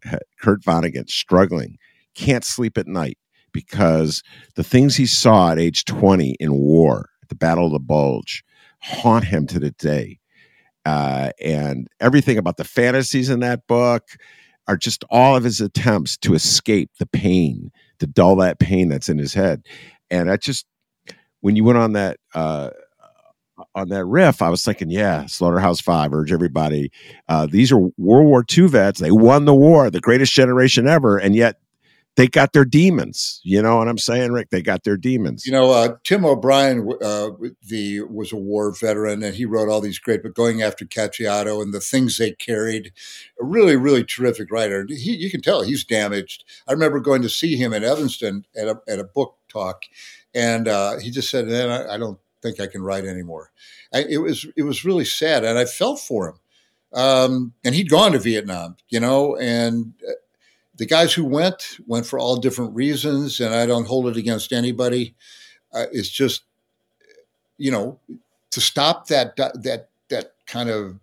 Kurt Vonnegut, struggling, can't sleep at night because the things he saw at age twenty in war, the Battle of the Bulge, haunt him to the day uh, and everything about the fantasies in that book are just all of his attempts to escape the pain, to dull that pain that's in his head. And I just, when you went on that, uh, on that riff, I was thinking, yeah, Slaughterhouse Five. Urge everybody. Uh, these are World War II vets. They won the war, the greatest generation ever, and yet they got their demons. You know what I'm saying, Rick? They got their demons. You know, uh, Tim O'Brien, uh, the was a war veteran, and he wrote all these great. But going after Cacciato and the things they carried, a really, really terrific writer. He, you can tell he's damaged. I remember going to see him in Evanston at a, at a book talk, and uh, he just said, "Man, I, I, don't think I can write anymore." I, it was it was really sad, and I felt for him. Um, and he'd gone to Vietnam, you know, and uh, the guys who went went for all different reasons, and I don't hold it against anybody. Uh, it's just, you know, to stop that that that kind of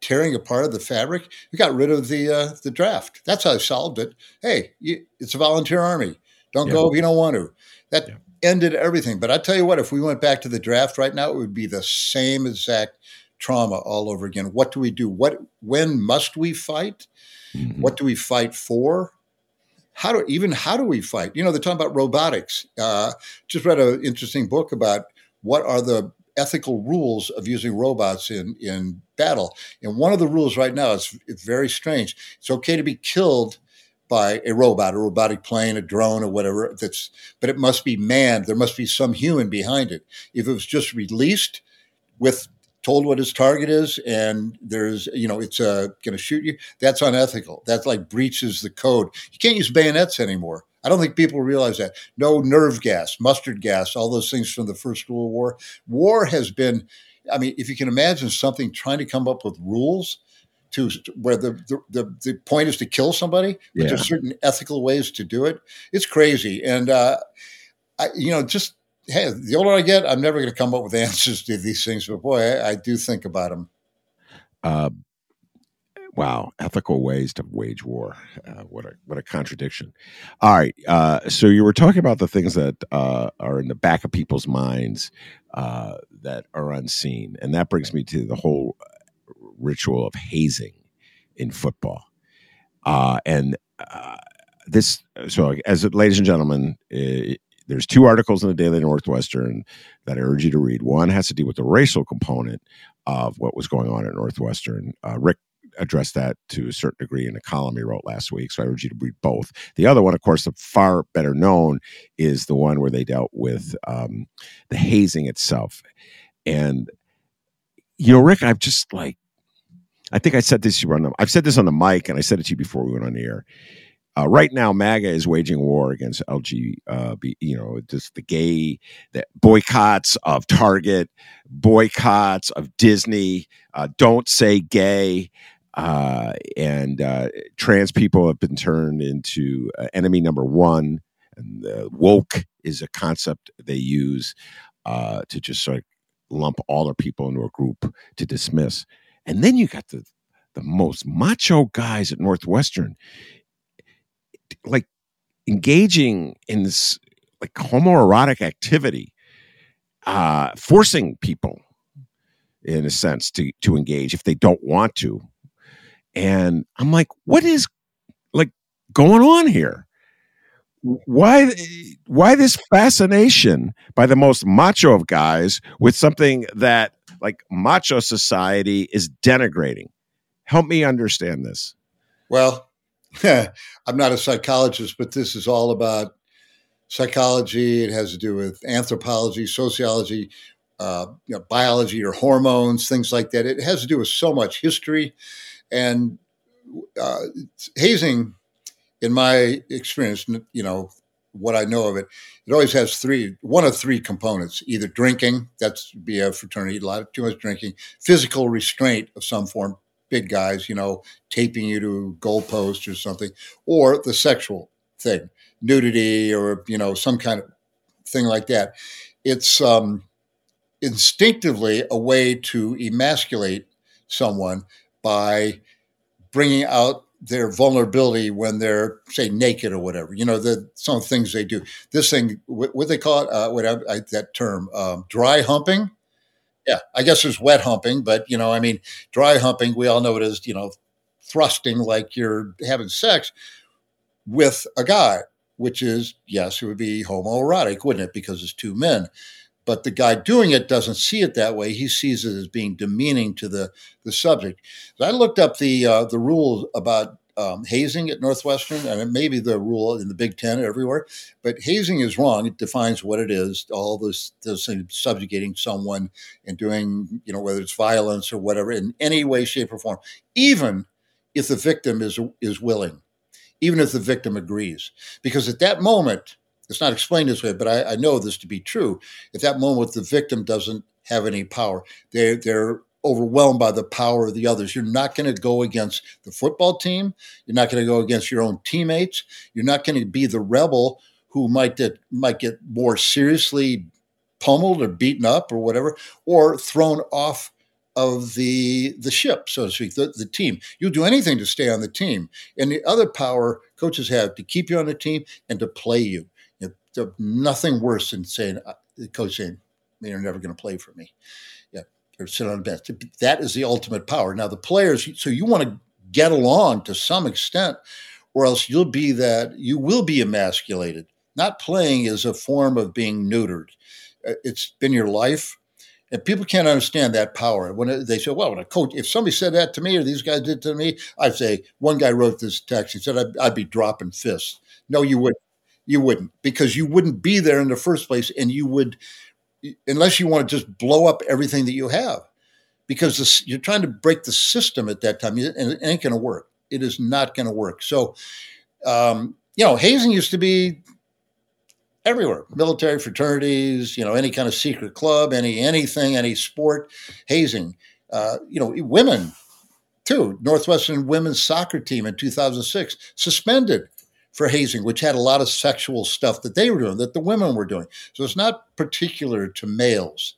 tearing apart of the fabric. We got rid of the uh, the draft. That's how I solved it. Hey, you, it's a volunteer army. Don't yeah. go if you don't want to. That yeah. Ended everything. But I tell you what, if we went back to the draft right now, it would be the same exact trauma all over again. What do we do? What when must we fight? Mm-hmm. What do we fight for? How do even how do we fight? You know, they're talking about robotics. Uh, just read an interesting book about what are the ethical rules of using robots in in battle. And one of the rules right now is it's very strange. It's okay to be killed by a robot, a robotic plane, a drone, or whatever. That's but it must be manned. There must be some human behind it. If it was just released with told what his target is and there's you know it's uh, going to shoot you that's unethical that like breaches the code you can't use bayonets anymore i don't think people realize that no nerve gas mustard gas all those things from the first world war war has been i mean if you can imagine something trying to come up with rules to where the, the, the, point is to kill somebody, but yeah. there's certain ethical ways to do it. It's crazy. And, uh, I, you know, just, hey, the older I get, I'm never going to come up with answers to these things, but boy, I, I do think about them. Uh, wow, ethical ways to wage war. Uh, what a what a contradiction. All right, uh, so you were talking about the things that uh, are in the back of people's minds uh, that are unseen, and that brings me to the whole ritual of hazing in football. Uh, and uh, this, so as ladies and gentlemen, uh, there's two articles in the Daily Northwestern that I urge you to read. One has to do with the racial component of what was going on at Northwestern. Uh, Rick addressed that to a certain degree in a column he wrote last week. So I urge you to read both. The other one, of course, the far better known, is the one where they dealt with um, the hazing itself. And you know, Rick, I've just like I think I said this on the, I've said this on the mic and I said it to you before we went on the air. Uh, right now, MAGA is waging war against LG, uh, you know, just the gay the boycotts of Target, boycotts of Disney, uh, don't say gay, uh, and uh, trans people have been turned into uh, enemy number one. And the woke is a concept they use to just sort of lump all their people into a group to dismiss. And then you got the the most macho guys at Northwestern, like engaging in this like homoerotic activity, uh, forcing people in a sense to to engage if they don't want to. And I'm like, what is like going on here? Why why this fascination by the most macho of guys with something that like macho society is denigrating. Help me understand this. Well, I'm not a psychologist, but this is all about psychology. It has to do with anthropology, sociology, uh, you know, biology or hormones, things like that. It has to do with so much history. And uh, hazing, in my experience, you know, what I know of it, it always has three, one of three components: either drinking, that's be a fraternity, a lot of too much drinking, physical restraint of some form, big guys, you know, taping you to a goalpost or something, or the sexual thing, nudity or you know some kind of thing like that. It's um, instinctively a way to emasculate someone by bringing out their vulnerability when they're say naked or whatever. You know, the some things they do. This thing, what, what they call it, uh, I, that term, um, dry humping. Yeah, I guess there's wet humping, but you know, I mean, dry humping. We all know it as you know, thrusting like you're having sex with a guy, which is yes, it would be homoerotic, wouldn't it? Because it's two men but the guy doing it doesn't see it that way. He sees it as being demeaning to the the subject. So I looked up the uh, the rules about um, hazing at Northwestern, and it may be the rule in the Big Ten everywhere, but hazing is wrong. It defines what it is. All those those things subjugating someone and doing you know whether it's violence or whatever in any way, shape, or form, even if the victim is is willing, even if the victim agrees, because at that moment it's not explained this way, but I, I know this to be true. At that moment, the victim doesn't have any power. They're they're overwhelmed by the power of the others. You're not going to go against the football team. You're not going to go against your own teammates. You're not going to be the rebel who might get might get more seriously pummeled or beaten up or whatever, or thrown off of the the ship, so to speak, the, the team. You'll do anything to stay on the team. And the other power coaches have to keep you on the team and to play you nothing worse than saying, uh, the coach saying, you're never going to play for me. Yeah. or sit on a bench. That is the ultimate power. Now the players, so you want to get along to some extent, or else you'll be that you will be emasculated. Not playing is a form of being neutered. Uh, it's been your life. And people can't understand that power. When they say, well, when a coach, if somebody said that to me or these guys did to me, I'd say, one guy wrote this text. He said, I'd, I'd be dropping fists. No, you wouldn't. You wouldn't because you wouldn't be there in the first place. And you would, unless you want to just blow up everything that you have, because this, you're trying to break the system at that time. And it ain't going to work. It is not going to work. So, um, you know, hazing used to be everywhere military fraternities you know any kind of secret club any anything any sport hazing uh, you know women too northwestern women's soccer team in 2006 suspended for hazing which had a lot of sexual stuff that they were doing that the women were doing so it's not particular to males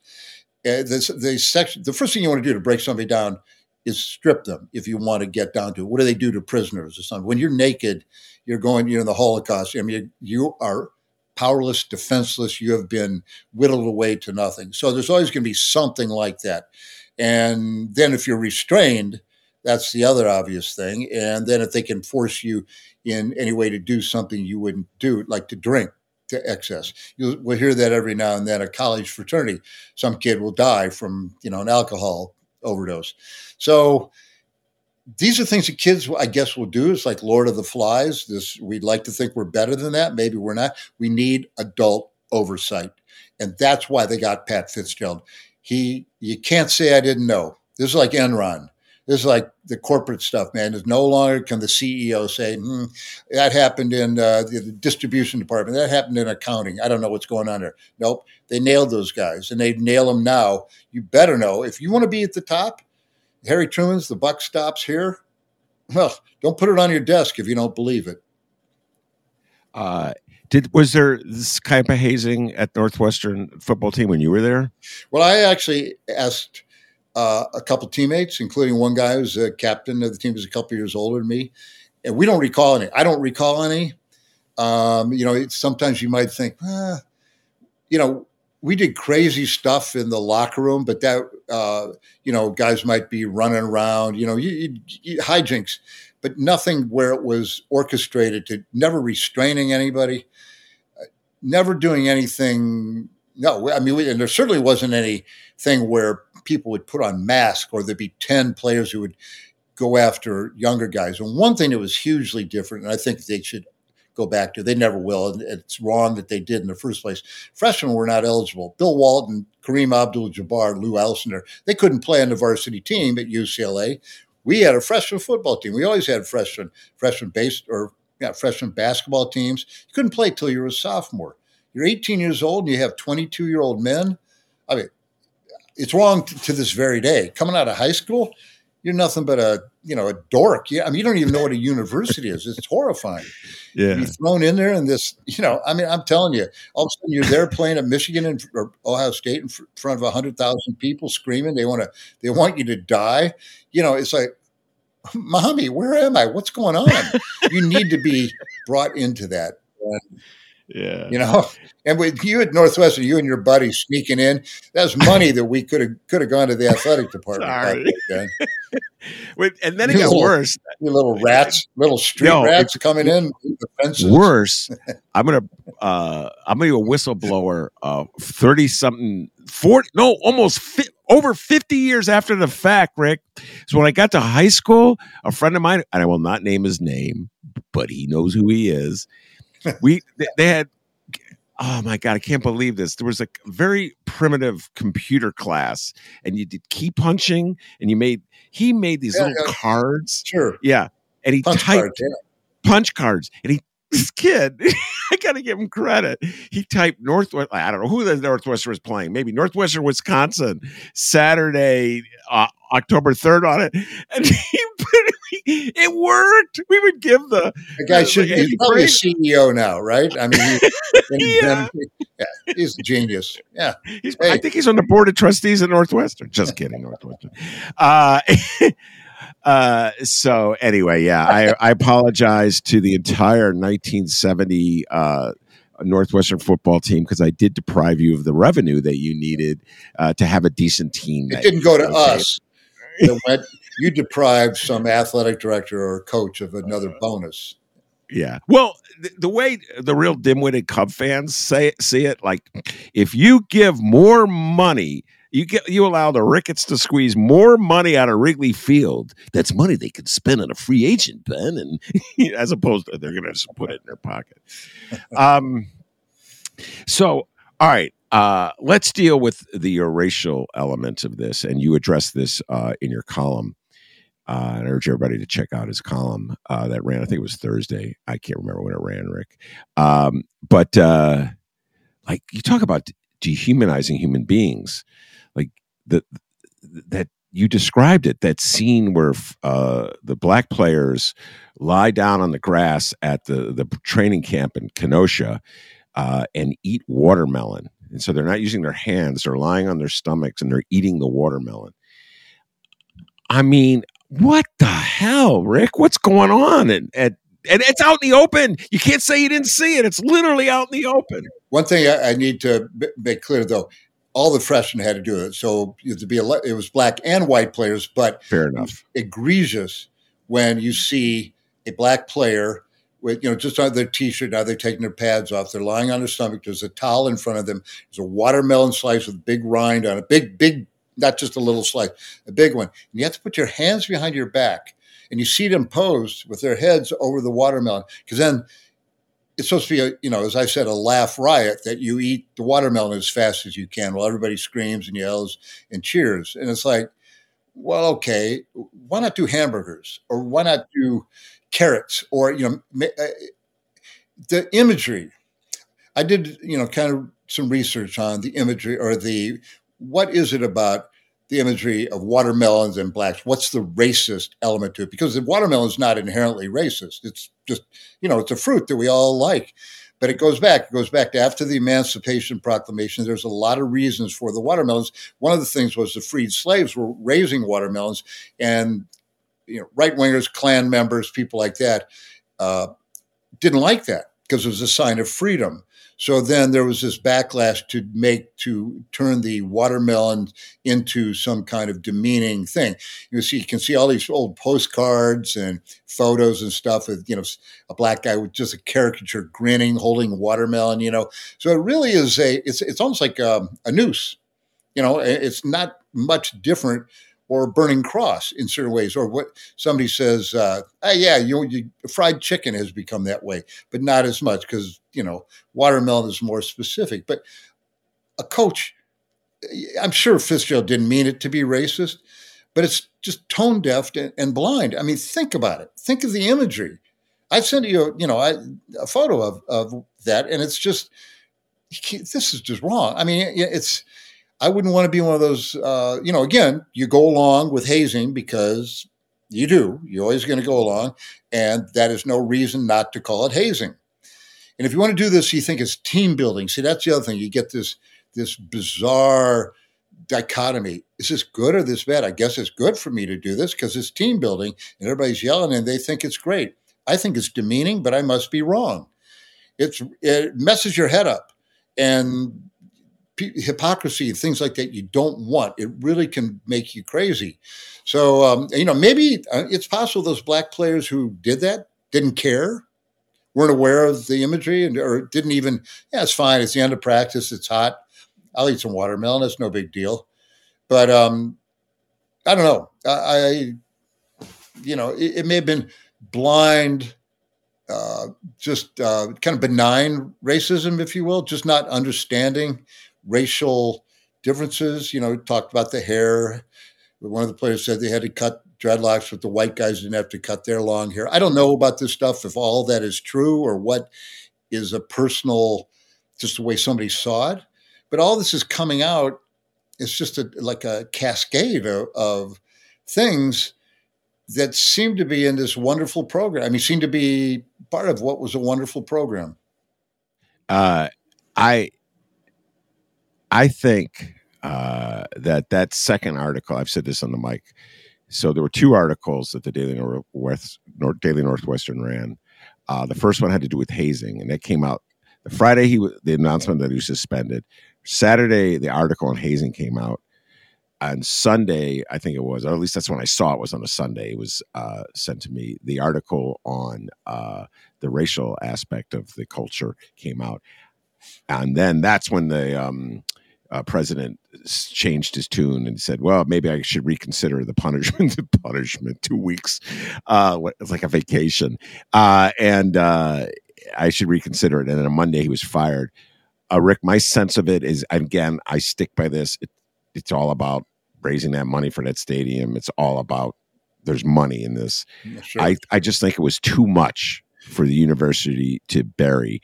uh, the, the, sex, the first thing you want to do to break somebody down is strip them if you want to get down to it. what do they do to prisoners or something when you're naked you're going you're in the holocaust i mean you are powerless, defenseless. You have been whittled away to nothing. So there's always going to be something like that. And then if you're restrained, that's the other obvious thing. And then if they can force you in any way to do something you wouldn't do, like to drink to excess, you'll we'll hear that every now and then. A college fraternity, some kid will die from you know an alcohol overdose. So these are things that kids, I guess, will do. It's like Lord of the Flies. This we'd like to think we're better than that. Maybe we're not. We need adult oversight, and that's why they got Pat Fitzgerald. He, you can't say I didn't know. This is like Enron. This is like the corporate stuff, man. There's no longer can the CEO say hmm, that happened in uh, the, the distribution department. That happened in accounting. I don't know what's going on there. Nope, they nailed those guys, and they nail them now. You better know if you want to be at the top Harry Truman's The Buck Stops Here. Well, don't put it on your desk if you don't believe it. Uh, did was there this kind of hazing at Northwestern football team when you were there? Well, I actually asked uh, a couple teammates, including one guy who's a captain of the team, who's a couple years older than me, and we don't recall any. I don't recall any. Um, you know, sometimes you might think, ah, you know, we did crazy stuff in the locker room, but that uh, you know guys might be running around, you know, you, you, you, hijinks, but nothing where it was orchestrated to never restraining anybody, uh, never doing anything. No, I mean, we, and there certainly wasn't anything where people would put on masks or there'd be ten players who would go after younger guys. And one thing that was hugely different, and I think they should go back to. They never will. And it's wrong that they did in the first place. Freshmen were not eligible. Bill Walton, Kareem Abdul Jabbar, Lou Alcindor, they couldn't play on the varsity team at UCLA. We had a freshman football team. We always had freshman, freshman based or yeah, freshman basketball teams. You couldn't play till you were a sophomore. You're 18 years old and you have 22 year old men. I mean, it's wrong to, to this very day. Coming out of high school, you're nothing but a you know a dork. Yeah, I mean you don't even know what a university is. It's horrifying. Yeah, you're thrown in there and this. You know, I mean, I'm telling you, all of a sudden you're there playing at Michigan and or Ohio State in front of hundred thousand people screaming. They want to they want you to die. You know, it's like, mommy, where am I? What's going on? you need to be brought into that. And, yeah. You know, and with you at Northwestern, you and your buddy sneaking in, that's money that we could have could have gone to the athletic department. Wait, and then it got worse. You little rats, little street rats coming in. Worse. I'm gonna uh I'm gonna be a whistleblower uh 30 something 40 no almost fi- over 50 years after the fact, Rick. So when I got to high school, a friend of mine, and I will not name his name, but he knows who he is we they had oh my god i can't believe this there was a very primitive computer class and you did key punching and you made he made these yeah, little yeah. cards sure yeah and he punch typed cards, yeah. punch cards and he this kid i gotta give him credit he typed northwest i don't know who the northwestern was playing maybe northwestern wisconsin saturday uh, october 3rd on it and he it worked. We would give the, the guy should be he's probably CEO now, right? I mean, he, yeah. yeah. he's a genius. Yeah, he's, hey. I think he's on the board of trustees at Northwestern. Just kidding, Northwestern. Uh, uh, so anyway, yeah, I, I apologize to the entire 1970 uh, Northwestern football team because I did deprive you of the revenue that you needed uh, to have a decent team. It didn't go to okay. us. Went, you deprive some athletic director or coach of another uh, bonus. Yeah. Well, the, the, way the real dim-witted Cub fans say it, see it, like if you give more money you get you allow the Ricketts to squeeze more money out of Wrigley Field. That's money they could spend on a free agent, Ben, and as opposed to they're going to just put it in their pocket. Um, so, all right, uh, let's deal with the racial elements of this, and you address this uh, in your column. Uh, I urge everybody to check out his column uh, that ran. I think it was Thursday. I can't remember when it ran, Rick. Um, but uh, like you talk about dehumanizing human beings like the that you described it that scene where uh, the black players lie down on the grass at the the training camp in Kenosha uh, and eat watermelon and so they're not using their hands they're lying on their stomachs and they're eating the watermelon i mean what the hell rick what's going on and, and and it's out in the open. You can't say you didn't see it. It's literally out in the open. One thing I, I need to make clear, though, all the freshmen had to do it. So to be it was black and white players, but fair enough. Egregious when you see a black player with you know just on their t-shirt. Now they're taking their pads off. They're lying on their stomach. There's a towel in front of them. There's a watermelon slice with big rind on it. Big, big, not just a little slice, a big one. And you have to put your hands behind your back, and you see them posed with their heads over the watermelon because then it's supposed to be a you know as i said a laugh riot that you eat the watermelon as fast as you can while everybody screams and yells and cheers and it's like well okay why not do hamburgers or why not do carrots or you know uh, the imagery i did you know kind of some research on the imagery or the what is it about the imagery of watermelons and blacks. What's the racist element to it? Because the watermelon is not inherently racist. It's just, you know, it's a fruit that we all like. But it goes back. It goes back to after the Emancipation Proclamation. There's a lot of reasons for the watermelons. One of the things was the freed slaves were raising watermelons, and you know, right wingers, Klan members, people like that, uh, didn't like that because it was a sign of freedom. So then there was this backlash to make to turn the watermelon into some kind of demeaning thing. You see, you can see all these old postcards and photos and stuff of you know a black guy with just a caricature grinning, holding watermelon. You know, so it really is a it's it's almost like a, um, a noose. You know, it's not much different or burning cross in certain ways, or what somebody says, uh, oh, yeah, you, you, fried chicken has become that way, but not as much because you know watermelon is more specific. But a coach, I'm sure Fitzgerald didn't mean it to be racist, but it's just tone deaf and blind. I mean, think about it. Think of the imagery. I sent you, you know, I, a photo of of that, and it's just this is just wrong. I mean, it's I wouldn't want to be one of those, uh, you know, again, you go along with hazing because you do. You're always going to go along. And that is no reason not to call it hazing. And if you want to do this, you think it's team building. See, that's the other thing. You get this, this bizarre dichotomy. Is this good or this bad? I guess it's good for me to do this because it's team building and everybody's yelling and they think it's great. I think it's demeaning, but I must be wrong. It's, it messes your head up. And hypocrisy and things like that you don't want. It really can make you crazy. So, um, you know, maybe uh, it's possible those black players who did that didn't care, weren't aware of the imagery, and or didn't even. Yeah, it's fine. It's the end of practice. It's hot. I'll eat some watermelon. It's no big deal. But um, I don't know. I, I you know, it, it, may have been blind. Uh, just uh, kind of benign racism, if you will, just not understanding racial differences. You know, talked about the hair. One of the players said they had to cut dreadlocks, but the white guys didn't have to cut their long hair. I don't know about this stuff, if all that is true or what is a personal, just the way somebody saw it. But all this is coming out. It's just a, like a cascade of, of things that seem to be in this wonderful program. I mean, seem to be part of what was a wonderful program. Uh, I I think uh, that that second article, I've said this on the mic. So there were two articles that the Daily Northwest, North, Daily Northwestern ran. Uh, the first one had to do with hazing, and that came out Friday, he the announcement that he was suspended. Saturday, the article on hazing came out. On Sunday, I think it was, or at least that's when I saw it was on a Sunday. It was uh, sent to me. The article on uh, the racial aspect of the culture came out, and then that's when the um, uh, president changed his tune and said, "Well, maybe I should reconsider the punishment. the punishment, two weeks, uh, it's like a vacation, uh, and uh, I should reconsider it." And then on Monday, he was fired. Uh, Rick, my sense of it is, again, I stick by this. It, it's all about raising that money for that stadium. It's all about there's money in this. Sure. I I just think it was too much for the university to bury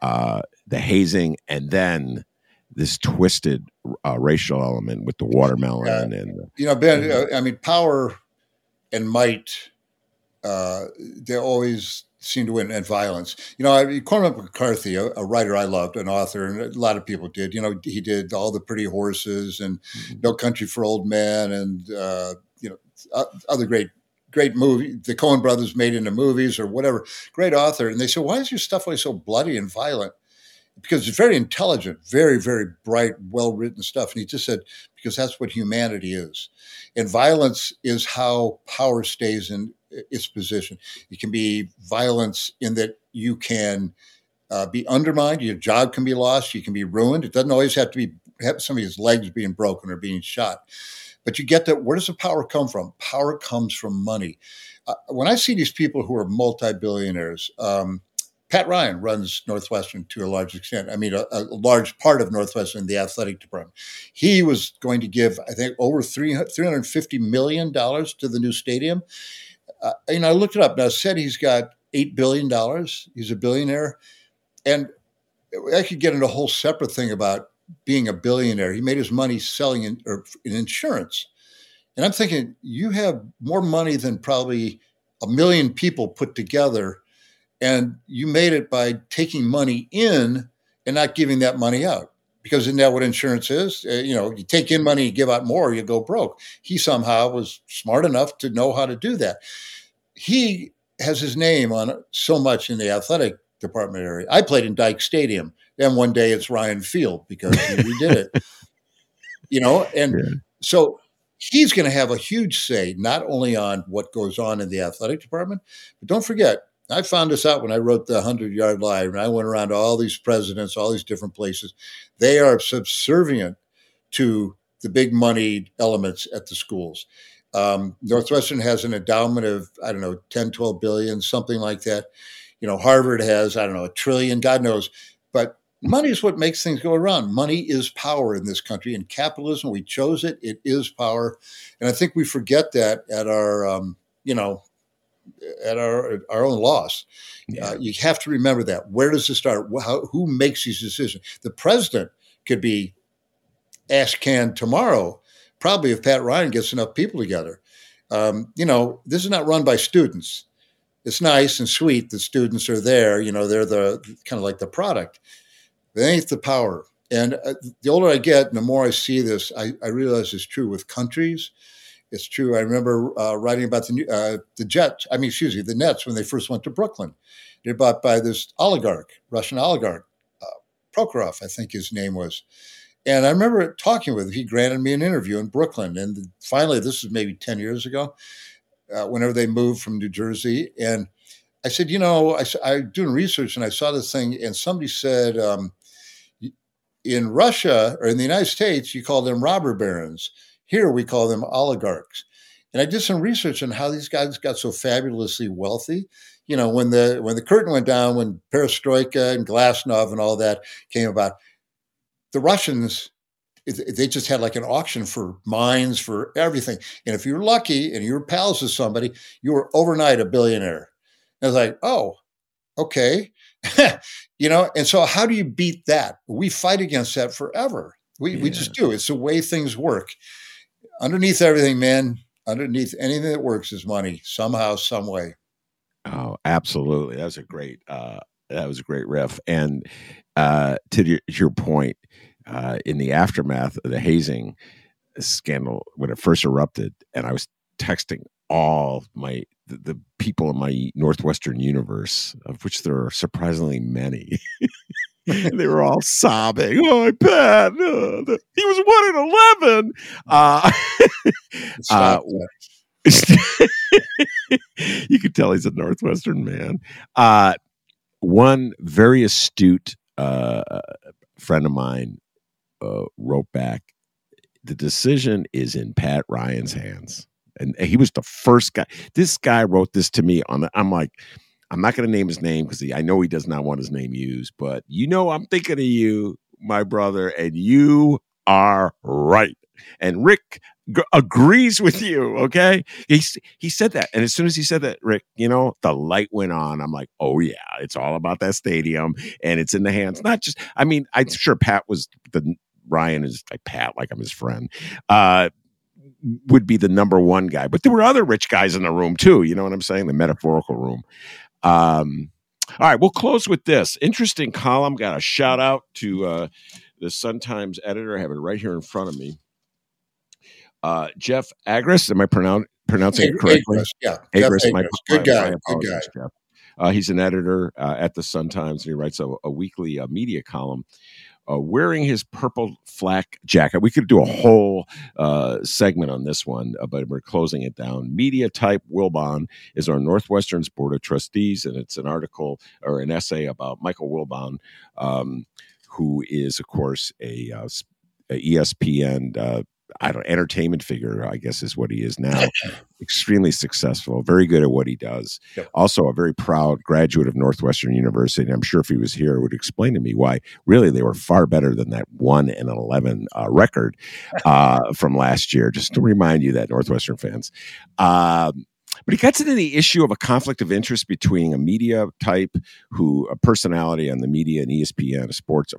uh, the hazing and then this twisted uh, racial element with the watermelon and you know ben uh, i mean power and might uh, they always seem to win and violence. You know I, cormac mccarthy a, a, writer i loved an author and a lot of people did. You know he did all the pretty horses and mm-hmm. no country for old men and uh, you know other great great movie the coen brothers made into movies or whatever. Great author. And they said why is your stuff always so bloody and violent because it's very intelligent, very, very bright, well written stuff. And he just said, because that's what humanity is. And violence is how power stays in its position. It can be violence in that you can uh, be undermined, your job can be lost, you can be ruined. It doesn't always have to be have somebody's legs being broken or being shot. But you get that where does the power come from? Power comes from money. Uh, when I see these people who are multi billionaires, um, Pat Ryan runs Northwestern to a large extent. I mean, a, a, large part of Northwestern, the athletic department. He was going to give, I think, over $350 million to the new stadium. Uh, know, I looked it up. Now, said he's got $8 billion. He's a billionaire. And I could get into a whole separate thing about being a billionaire. He made his money selling in, in insurance. And I'm thinking, you have more money than probably a million people put together and you made it by taking money in and not giving that money out. Because isn't that what insurance is? Uh, you know, you take in money, you give out more, you go broke. He somehow was smart enough to know how to do that. He has his name on so much in the athletic department area. I played in Dyche Stadium. Then one day it's Ryan Field because we did it. You know, and yeah. so he's going to have a huge say not only on what goes on in the athletic department, but don't forget I found this out when I wrote the 100 yard lie, and I went around to all these presidents, all these different places. They are subservient to the big money elements at the schools. Um, Northwestern has an endowment of, I don't know, 10, 12 billion, something like that. You know, Harvard has, I don't know, a trillion, God knows. But money is what makes things go around. Money is power in this country. In capitalism, we chose it, it is power. And I think we forget that at our, um, you know, at our our own loss. Yeah. Uh, you have to remember that. Where does it start? How, who makes these decisions? The president could be ash can tomorrow, probably if Pat Ryan gets enough people together. Um, you know, this is not run by students. It's nice and sweet that students are there. You know, they're the kind of like the product. They ain't the power. And uh, the older I get, and the more I see this, I, I realize it's true with countries it's true. I remember uh, writing about the uh, the Jets. I mean, excuse me, the Nets when they first went to Brooklyn. They're bought by this oligarch, Russian oligarch, uh, Prokhorov, I think his name was. And I remember talking with him. He granted me an interview in Brooklyn. And finally, this is maybe 10 years ago, uh, whenever they moved from New Jersey. And I said, you know, I, I doing research and I saw this thing, and somebody said, um, in Russia or in the United States, you call them robber barons. Here we call them oligarchs. And I did some research on how these guys got so fabulously wealthy. You know, when the when the curtain went down, when Perestroika and Glasnost and all that came about, the Russians they just had like an auction for mines for everything. And if you're lucky and you're pals with somebody, you were overnight a billionaire. And I was like, oh, okay. you know, and so how do you beat that? We fight against that forever. We, yeah. we just do. It's the way things work underneath everything, man, underneath anything that works is money somehow, some way. Oh, absolutely. That was a great, uh, that was a great riff. And uh, to your, your point, uh, in the aftermath of the hazing scandal, when it first erupted, and I was texting all my the, the people in my Northwestern universe, of which there are surprisingly many. they were all sobbing. Oh, Pat, the, he was one in eleven. Uh, uh, you could tell he's a Northwestern man. Uh, one very astute uh, friend of mine uh, wrote back the decision is in Pat Ryan's hands. And he was the first guy. This guy wrote this to me on the, I'm like, I'm not going to name his name because I know he does not want his name used, but you know, I'm thinking of you, my brother, and you are right. And Rick g- agrees with you. Okay. He, he said that. And as soon as he said that, Rick, you know, the light went on. I'm like, oh, yeah, it's all about that stadium and it's in the hands. Not just, I mean, I'm sure Pat was the, Ryan is like Pat, like I'm his friend. Uh, would be the number one guy, but there were other rich guys in the room too. You know what I'm saying? The metaphorical room. Um, all right, we'll close with this interesting column. Got a shout out to uh, the Sun Times editor. I have it right here in front of me. Uh, Jeff Agrest, am I pronoun- pronouncing it correctly? Agrest, yeah, Agrest, my, good guy. good guy. Jeff. Uh, he's an editor uh, at the Sun Times, and he writes a, a weekly uh, media column uh, wearing his purple flak jacket. We could do a whole uh, segment on this one, uh, but we're closing it down. Media type Wilbon is our Northwestern's Board of Trustees, and it's an article or an essay about Michael Wilbon, um, who is, of course, a, uh, a ESPN uh, I don't entertainment figure, I guess is what he is now. Extremely successful, very good at what he does. Yep. Also, a very proud graduate of Northwestern University. And I'm sure if he was here, would explain to me why really they were far better than that one and eleven uh, record uh, from last year. Just to remind you that Northwestern fans. Um, but he gets into the issue of a conflict of interest between a media type who a personality on the media and ESPN, a sports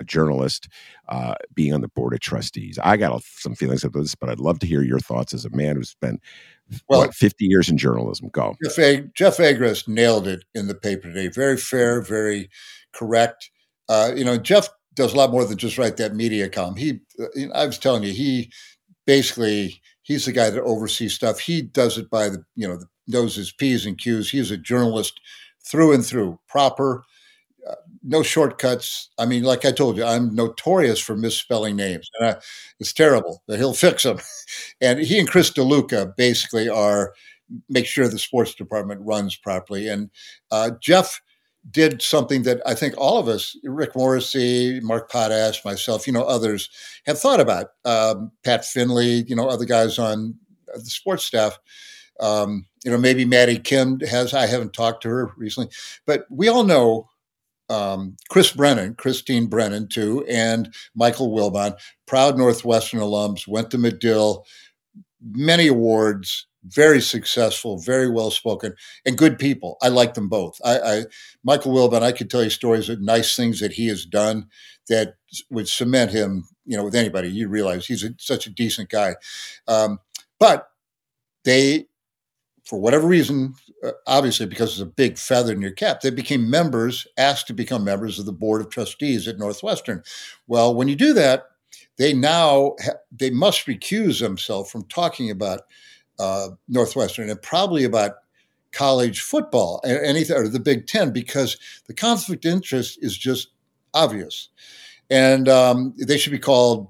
a journalist, uh, being on the board of trustees. I got some feelings about this, but I'd love to hear your thoughts as a man who's spent well, what, 50 years in journalism. Go. Jeff, Ag- Jeff Agrest nailed it in the paper today. Very fair, very correct. Uh, you know, Jeff does a lot more than just write that media column. He, uh, I was telling you, he basically he's the guy that oversees stuff. He does it by the you know the, knows his p's and q's. He's a journalist through and through, proper no shortcuts. I mean, like I told you, I'm notorious for misspelling names, and I, it's terrible. But he'll fix them. And he and Chris DeLuca basically are make sure the sports department runs properly. And uh, Jeff did something that I think all of us, Rick Morrissey, Mark Potash, myself, you know, others have thought about. Um, Pat Finley, you know, other guys on the sports staff. Um, you know, maybe Maddie Kim has. I haven't talked to her recently, but we all know um, Chris Brennan, Christine Brennan too, and Michael Wilbon, proud Northwestern alums, went to Medill, many awards, very successful, very well spoken, and good people. I like them both. I, I Michael Wilbon, I could tell you stories of nice things that he has done that would cement him, you know, with anybody. You realize he's a, such a decent guy, um, but they for whatever reason, uh, obviously because it's a big feather in your cap, they became members, asked to become members of the board of trustees at Northwestern. Well, when you do that, they now ha- they must recuse themselves from talking about uh, Northwestern and probably about college football and anything or the Big Ten because the conflict of interest is just obvious, and um, they should be called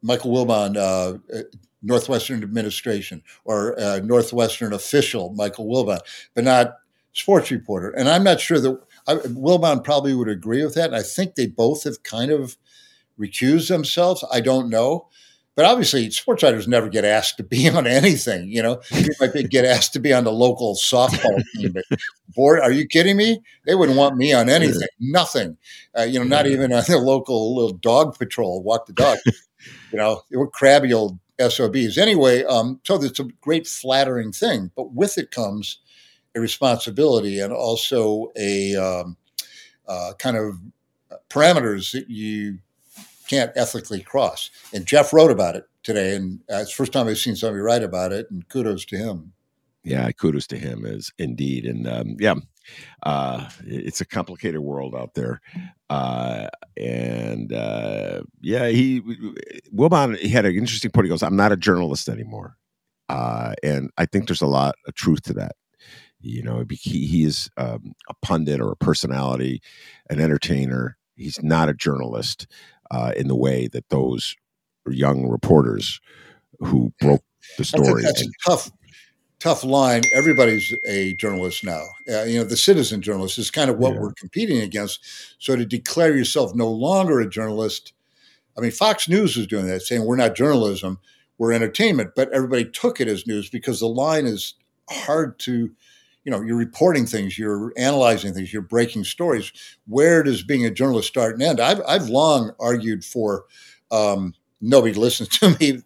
Michael Wilbon uh, Northwestern administration or uh, Northwestern official, Michael Wilbon, but not sports reporter. And I'm not sure that I, Wilbon probably would agree with that. And I think they both have kind of recused themselves. I don't know. But obviously, sports writers never get asked to be on anything. You know, you might get asked to be on the local softball team. But board, are you kidding me? They wouldn't want me on anything. Nothing. Uh, you know, not even on the local little dog patrol, walk the dog. you know, they were crabby old SOBs. Anyway, um, so it's a great flattering thing, but with it comes a responsibility and also a um, uh, kind of parameters that you can't ethically cross. And Jeff wrote about it today, and uh, it's the first time I've seen somebody write about it, and kudos to him. Yeah, kudos to him is indeed, and um, yeah, uh, it's a complicated world out there. Uh, and uh, yeah, he Wilbon he had an interesting point. He goes, "I'm not a journalist anymore," uh, and I think there's a lot of truth to that. You know, he, he is um, a pundit or a personality, an entertainer. he's not a journalist uh, in the way that those young reporters who broke the story. That's a, that's a tough, tough line. Everybody's a journalist now. Uh, you know, the citizen journalist is kind of what yeah. we're competing against. So to declare yourself no longer a journalist, I mean, Fox News was doing that, saying we're not journalism, we're entertainment. But everybody took it as news because the line is hard to you know you're reporting things you're analyzing things you're breaking stories where does being a journalist start and end i've, I've long argued for um, nobody listens to me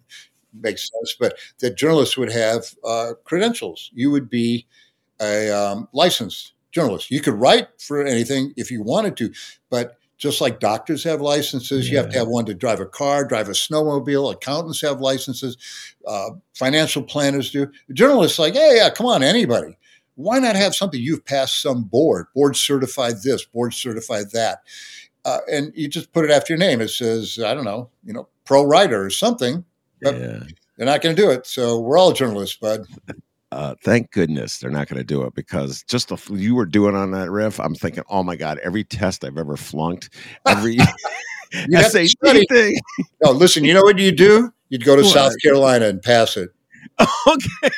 makes sense but that journalists would have uh, credentials you would be a um, licensed journalist you could write for anything if you wanted to but just like doctors have licenses, yeah. you have to have one to drive a car, drive a snowmobile. Accountants have licenses. Uh, financial planners do. Journalists like, hey, yeah, come on, anybody why not have something you've passed some board, board certified this, board certified that, uh, and you just put it after your name. It says, I don't know, you know, pro writer or something. But yeah. they're not going to do it. So we're all journalists, bud. Uh, thank goodness they're not going to do it because just the you were doing on that riff, I'm thinking, oh my god, every test I've ever flunked, every SAT thing. No, listen, you know what you do? You'd go to what? South Carolina and pass it. okay.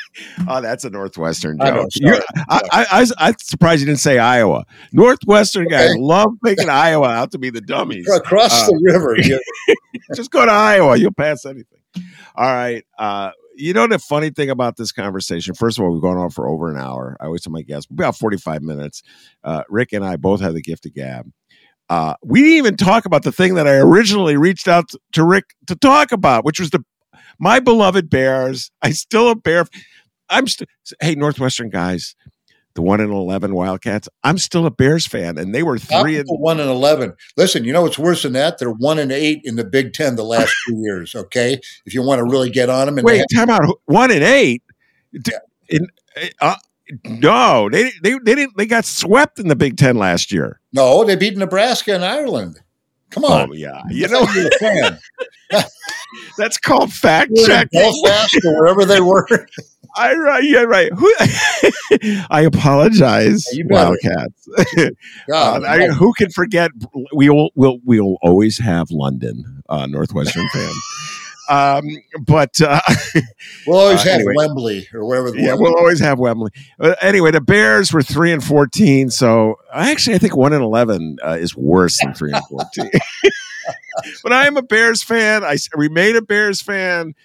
Oh, that's a Northwestern joke. I, I, I, am surprised you didn't say Iowa. Northwestern guys okay. love making Iowa out to be the dummies. Across uh, the river. just go to Iowa. You'll pass anything. All right. Uh, you know the funny thing about this conversation? First of all, we've gone on for over an hour. I always tell my guests about 45 minutes. Uh, Rick and I both have the gift of gab. Uh, we didn't even talk about the thing that I originally reached out to Rick to talk about, which was the my beloved Bears. I still a Bear. I'm still. Hey, Northwestern guys, the one in eleven Wildcats. I'm still a Bears fan, and they were three and one and eleven. Listen, you know what's worse than that? They're one and eight in the Big Ten the last two years. Okay, if you want to really get on them. And Wait, have- time out. One and eight. Yeah. In, uh, no, they, they they didn't. They got swept in the Big Ten last year. No, they beat Nebraska and Ireland. Come on. Oh, yeah. You know, you're a fan. That's called fact check. Belfast or wherever they were. I right, yeah, right. Who, I apologize, yeah, Wildcats. God, uh, I, who can forget? We'll we'll we'll always have London, uh, Northwestern fan. Um, but uh, we'll always uh, have anyway. Wembley or wherever. yeah, we'll always have Wembley. Uh, anyway, the Bears were three and fourteen. So actually, I think one and eleven uh, is worse than three and fourteen. but I am a Bears fan. I remain a Bears fan.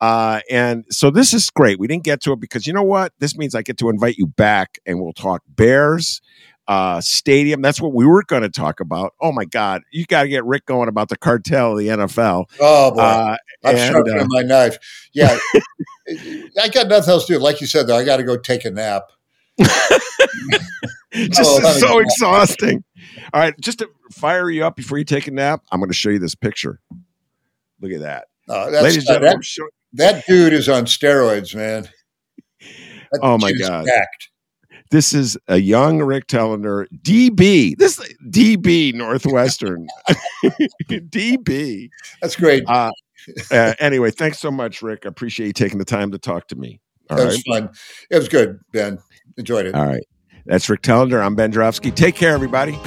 Uh, and so this is great. We didn't get to it because you know what? This means I get to invite you back and we'll talk Bears uh, stadium. That's what we were going to talk about. Oh my God, you got to get Rick going about the cartel of the NFL. Oh boy, uh, I'm and, sharpening uh, my knife. Yeah, I got nothing else to do. Like you said, though, I got to go take a nap. just oh, so exhausting. All right, just to fire you up before you take a nap, I'm going to show you this picture. Look at that, uh, ladies and gentlemen. That, that, dude is on steroids, man. That oh my god! Packed. This is a young Rick Telander, DB. This DB Northwestern, DB. That's great. Uh, uh, anyway, thanks so much, Rick. I appreciate you taking the time to talk to me. All that right? was fun. It was good, Ben. Enjoyed it. All right. That's Rick Telander. I'm Ben Joravsky. Take care, everybody.